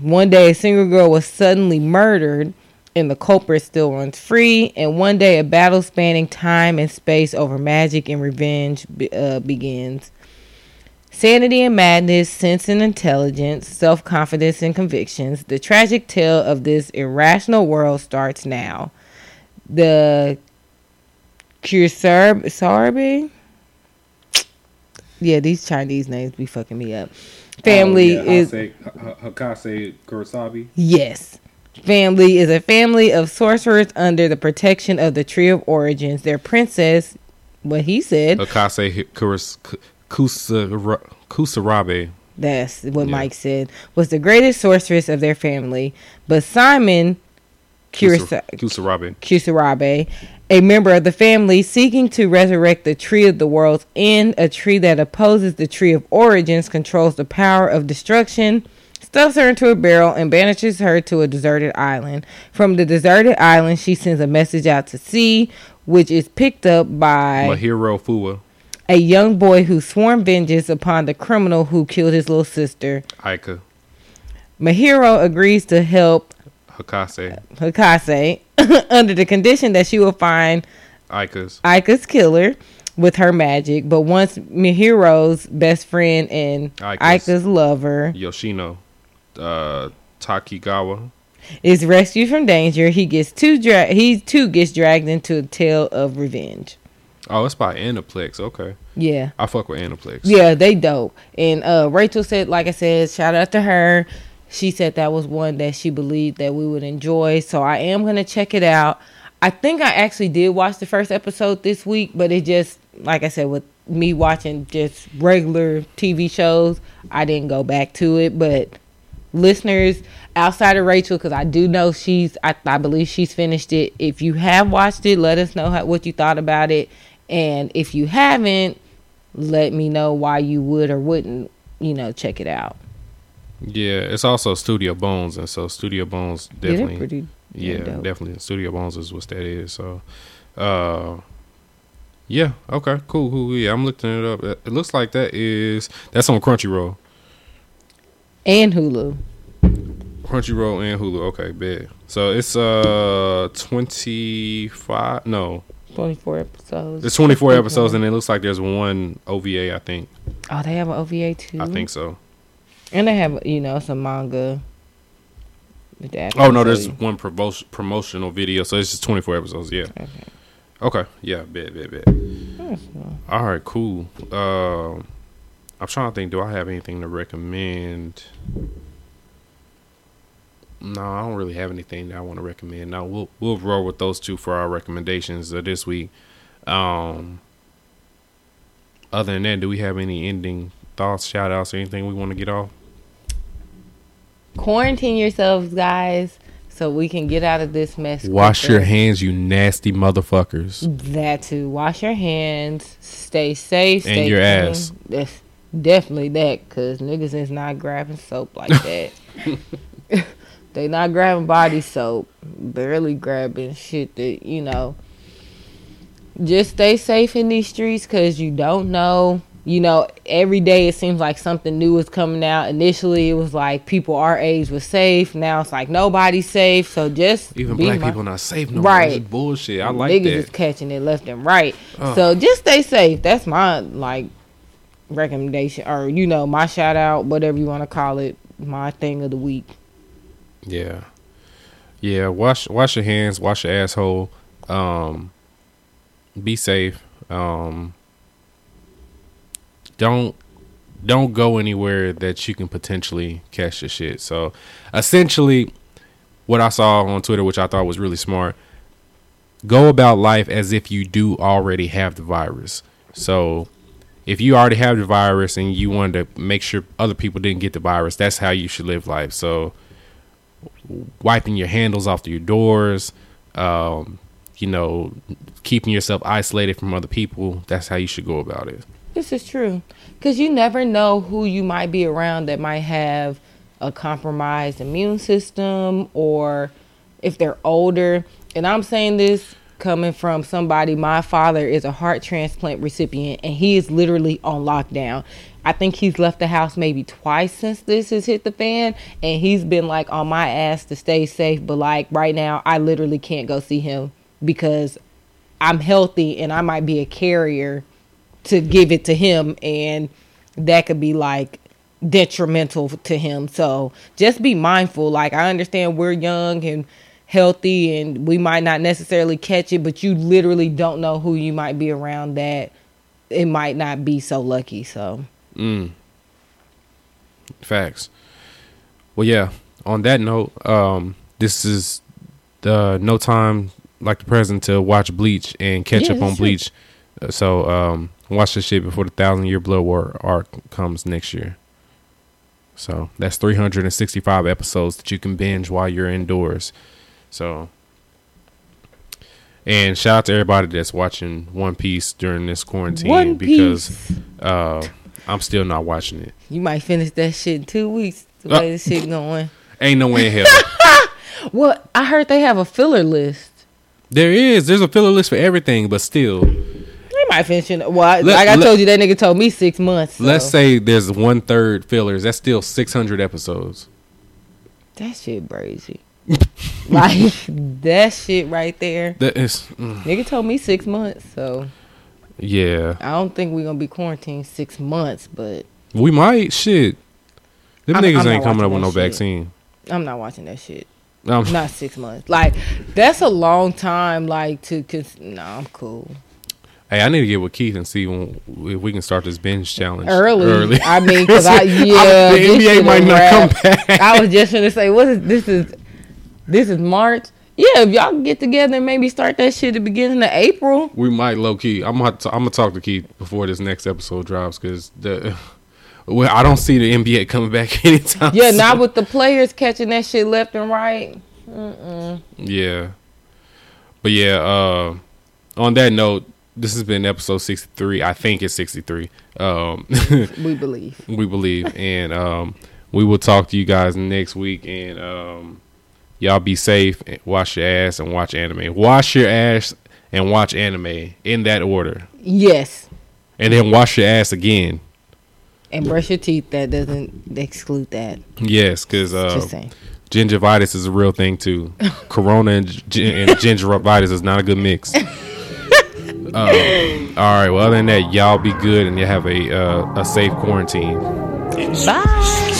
One day, a single girl was suddenly murdered, and the culprit still runs free. And one day, a battle spanning time and space over magic and revenge uh, begins. Sanity and madness, sense and intelligence, self confidence and convictions. The tragic tale of this irrational world starts now. The Kursarb Sarbi? Yeah, these Chinese names be fucking me up. Family oh, is Hakase Kurosabi. Yes. Family is a family of sorcerers under the protection of the Tree of Origins. Their princess, what he said. Akase Kuras- Kusara- Kusarabe. That's what Yeah. Mike said. Was the greatest sorceress of their family, but Simon Kurisa- Kusarabe. Kusarabe, a member of the family seeking to resurrect the tree of the world's end, a tree that opposes the tree of origins, controls the power of destruction, stuffs her into a barrel, and banishes her to a deserted island. From the deserted island, she sends a message out to sea, which is picked up by Mahiro Fuwa. a young boy who sworn vengeance upon the criminal who killed his little sister. Aika. Mahiro agrees to help Hakase. Hikase under the condition that she will find Aika's. Aika's killer with her magic, but once Mihiro's best friend and Aika's. Aika's lover Yoshino. Uh, Takigawa. is rescued from danger, he gets too dra- he too gets dragged into a tale of revenge. Oh, it's by Aniplex. Okay. Yeah. I fuck with Aniplex. Yeah, they dope. And uh Rachel said, like I said, shout out to her. She said that was one that she believed that we would enjoy. So I am gonna check it out. I think I actually did watch the first episode this week, but it just like I said, with me watching just regular TV shows, I didn't go back to it. But listeners outside of Rachel, because I do know she's, I, I believe she's finished it. If you have watched it, let us know how, what you thought about it. And if you haven't, let me know why you would or wouldn't, you know, check it out. Yeah, it's also Studio Bones, and so Studio Bones Yeah, definitely. pretty yeah, definitely. Studio Bones is what that is. So, uh, yeah, okay, cool, cool. Yeah, I'm looking it up. It looks like that is that's on Crunchyroll, And Hulu. Crunchyroll and Hulu. Okay, bet. So it's uh 25. No, 24 episodes. it's 24 episodes, and it looks like there's one OVA. I think. Oh, they have an OVA too. I think so. And they have, you know, some manga. Oh no, there's one promotion promotional video, so it's just 24 episodes. Yeah. Okay. Okay. Yeah. Bet. Bet. Bet. All right. Cool. Um, I'm trying to think. Do I have anything to recommend? No, I don't really have anything that I want to recommend. Now we'll we'll roll with those two for our recommendations of this week. Um, other than that, do we have any ending thoughts, shout outs, or anything we want to get off? Quarantine yourselves, guys, so we can get out of this mess. Wash quicker. your hands, you nasty motherfuckers. That too. Wash your hands. Stay safe. And stay your clean. ass. That's definitely that, cause niggas is not grabbing soap like that. they not grabbing body soap. Barely grabbing shit that you know. Just stay safe in these streets, cause you don't know. You know, every day it seems like something new is coming out. Initially, it was like people our age was safe. Now it's like nobody's safe. So just Even black mi- people not safe no Right. more. Bullshit. I like niggas that. is catching it left and right. Ugh. So just stay safe. That's my like recommendation, or you know, my shout out, whatever you want to call it, my thing of the week. Yeah. Yeah, wash wash your hands, wash your asshole. Um be safe. Um don't don't go anywhere that you can potentially catch the shit. So essentially what I saw on Twitter which I thought was really smart, go about life as if you do already have the virus. So if you already have the virus and you wanted to make sure other people didn't get the virus, that's how you should live life. So wiping your handles off your doors, um, you know, keeping yourself isolated from other people. That's how you should go about it. This is true, because you never know who you might be around that might have a compromised immune system, or if they're older. And I'm saying this coming from somebody. My father is a heart transplant recipient, and he is literally on lockdown. I think he's left the house maybe twice since this has hit the fan, and he's been like on my ass to stay safe. But like right now, I literally can't go see him because I'm healthy and I might be a carrier to give it to him, and that could be like detrimental to him. So just be mindful. Like I understand we're young and healthy and we might not necessarily catch it, but you literally don't know who you might be around that it might not be so lucky. So Mm. Facts. Well, yeah. On that note, um, this is the no time like the present to watch Bleach and catch Yeah, up on that's true. Bleach. So um, watch this shit before the thousand year blood war arc comes next year. So that's 365 episodes that you can binge while you're indoors. So, and shout out to everybody that's watching One Piece during this quarantine One because uh, I'm still not watching it. You might finish that shit in two weeks. The Uh, way this shit going. Ain't no way in hell. Well, I heard they have a filler list. there is. There's a filler list for everything, but still, They might finish it. Well, I- Let- like I let- told you, that nigga told me six months. so let's say there's one third fillers. That's still 600 episodes. that shit crazy. like that shit right there. That is, mm, Nigga told me six months, so yeah. I don't think we're gonna be quarantined six months. But We might shit. Them I'm- niggas I'm ain't coming up with no shit. vaccine. I'm not watching that shit. Um, Not six months. Like that's a long time. Like to, cause no, I'm cool. Hey, I need to get with Keith and see when, if we can start this binge challenge Early. early. I mean, cause I yeah, the NBA might not come back. I was just gonna say, what is this? Is this is March? Yeah, if y'all can get together and maybe start that shit at the beginning of April. we might low key. I'm gonna I'm gonna talk to Keith before this next episode drops because the well, I don't see the NBA coming back anytime. Yeah, soon. not with the players catching that shit left and right. Yeah. But yeah, uh on that note, this has been episode 63. I think it's 63. Um We believe. we believe and um we will talk to you guys next week and um y'all be safe, and wash your ass and watch anime. Wash your ass and watch anime in that order. Yes, And then wash your ass again. and brush your teeth. That doesn't exclude that. Yes, cuz uh gingivitis is a real thing too. Corona and, gi- and gingivitis is not a good mix. Um, all right. Well, other than that, y'all be good and you have a uh, a safe quarantine. Bye.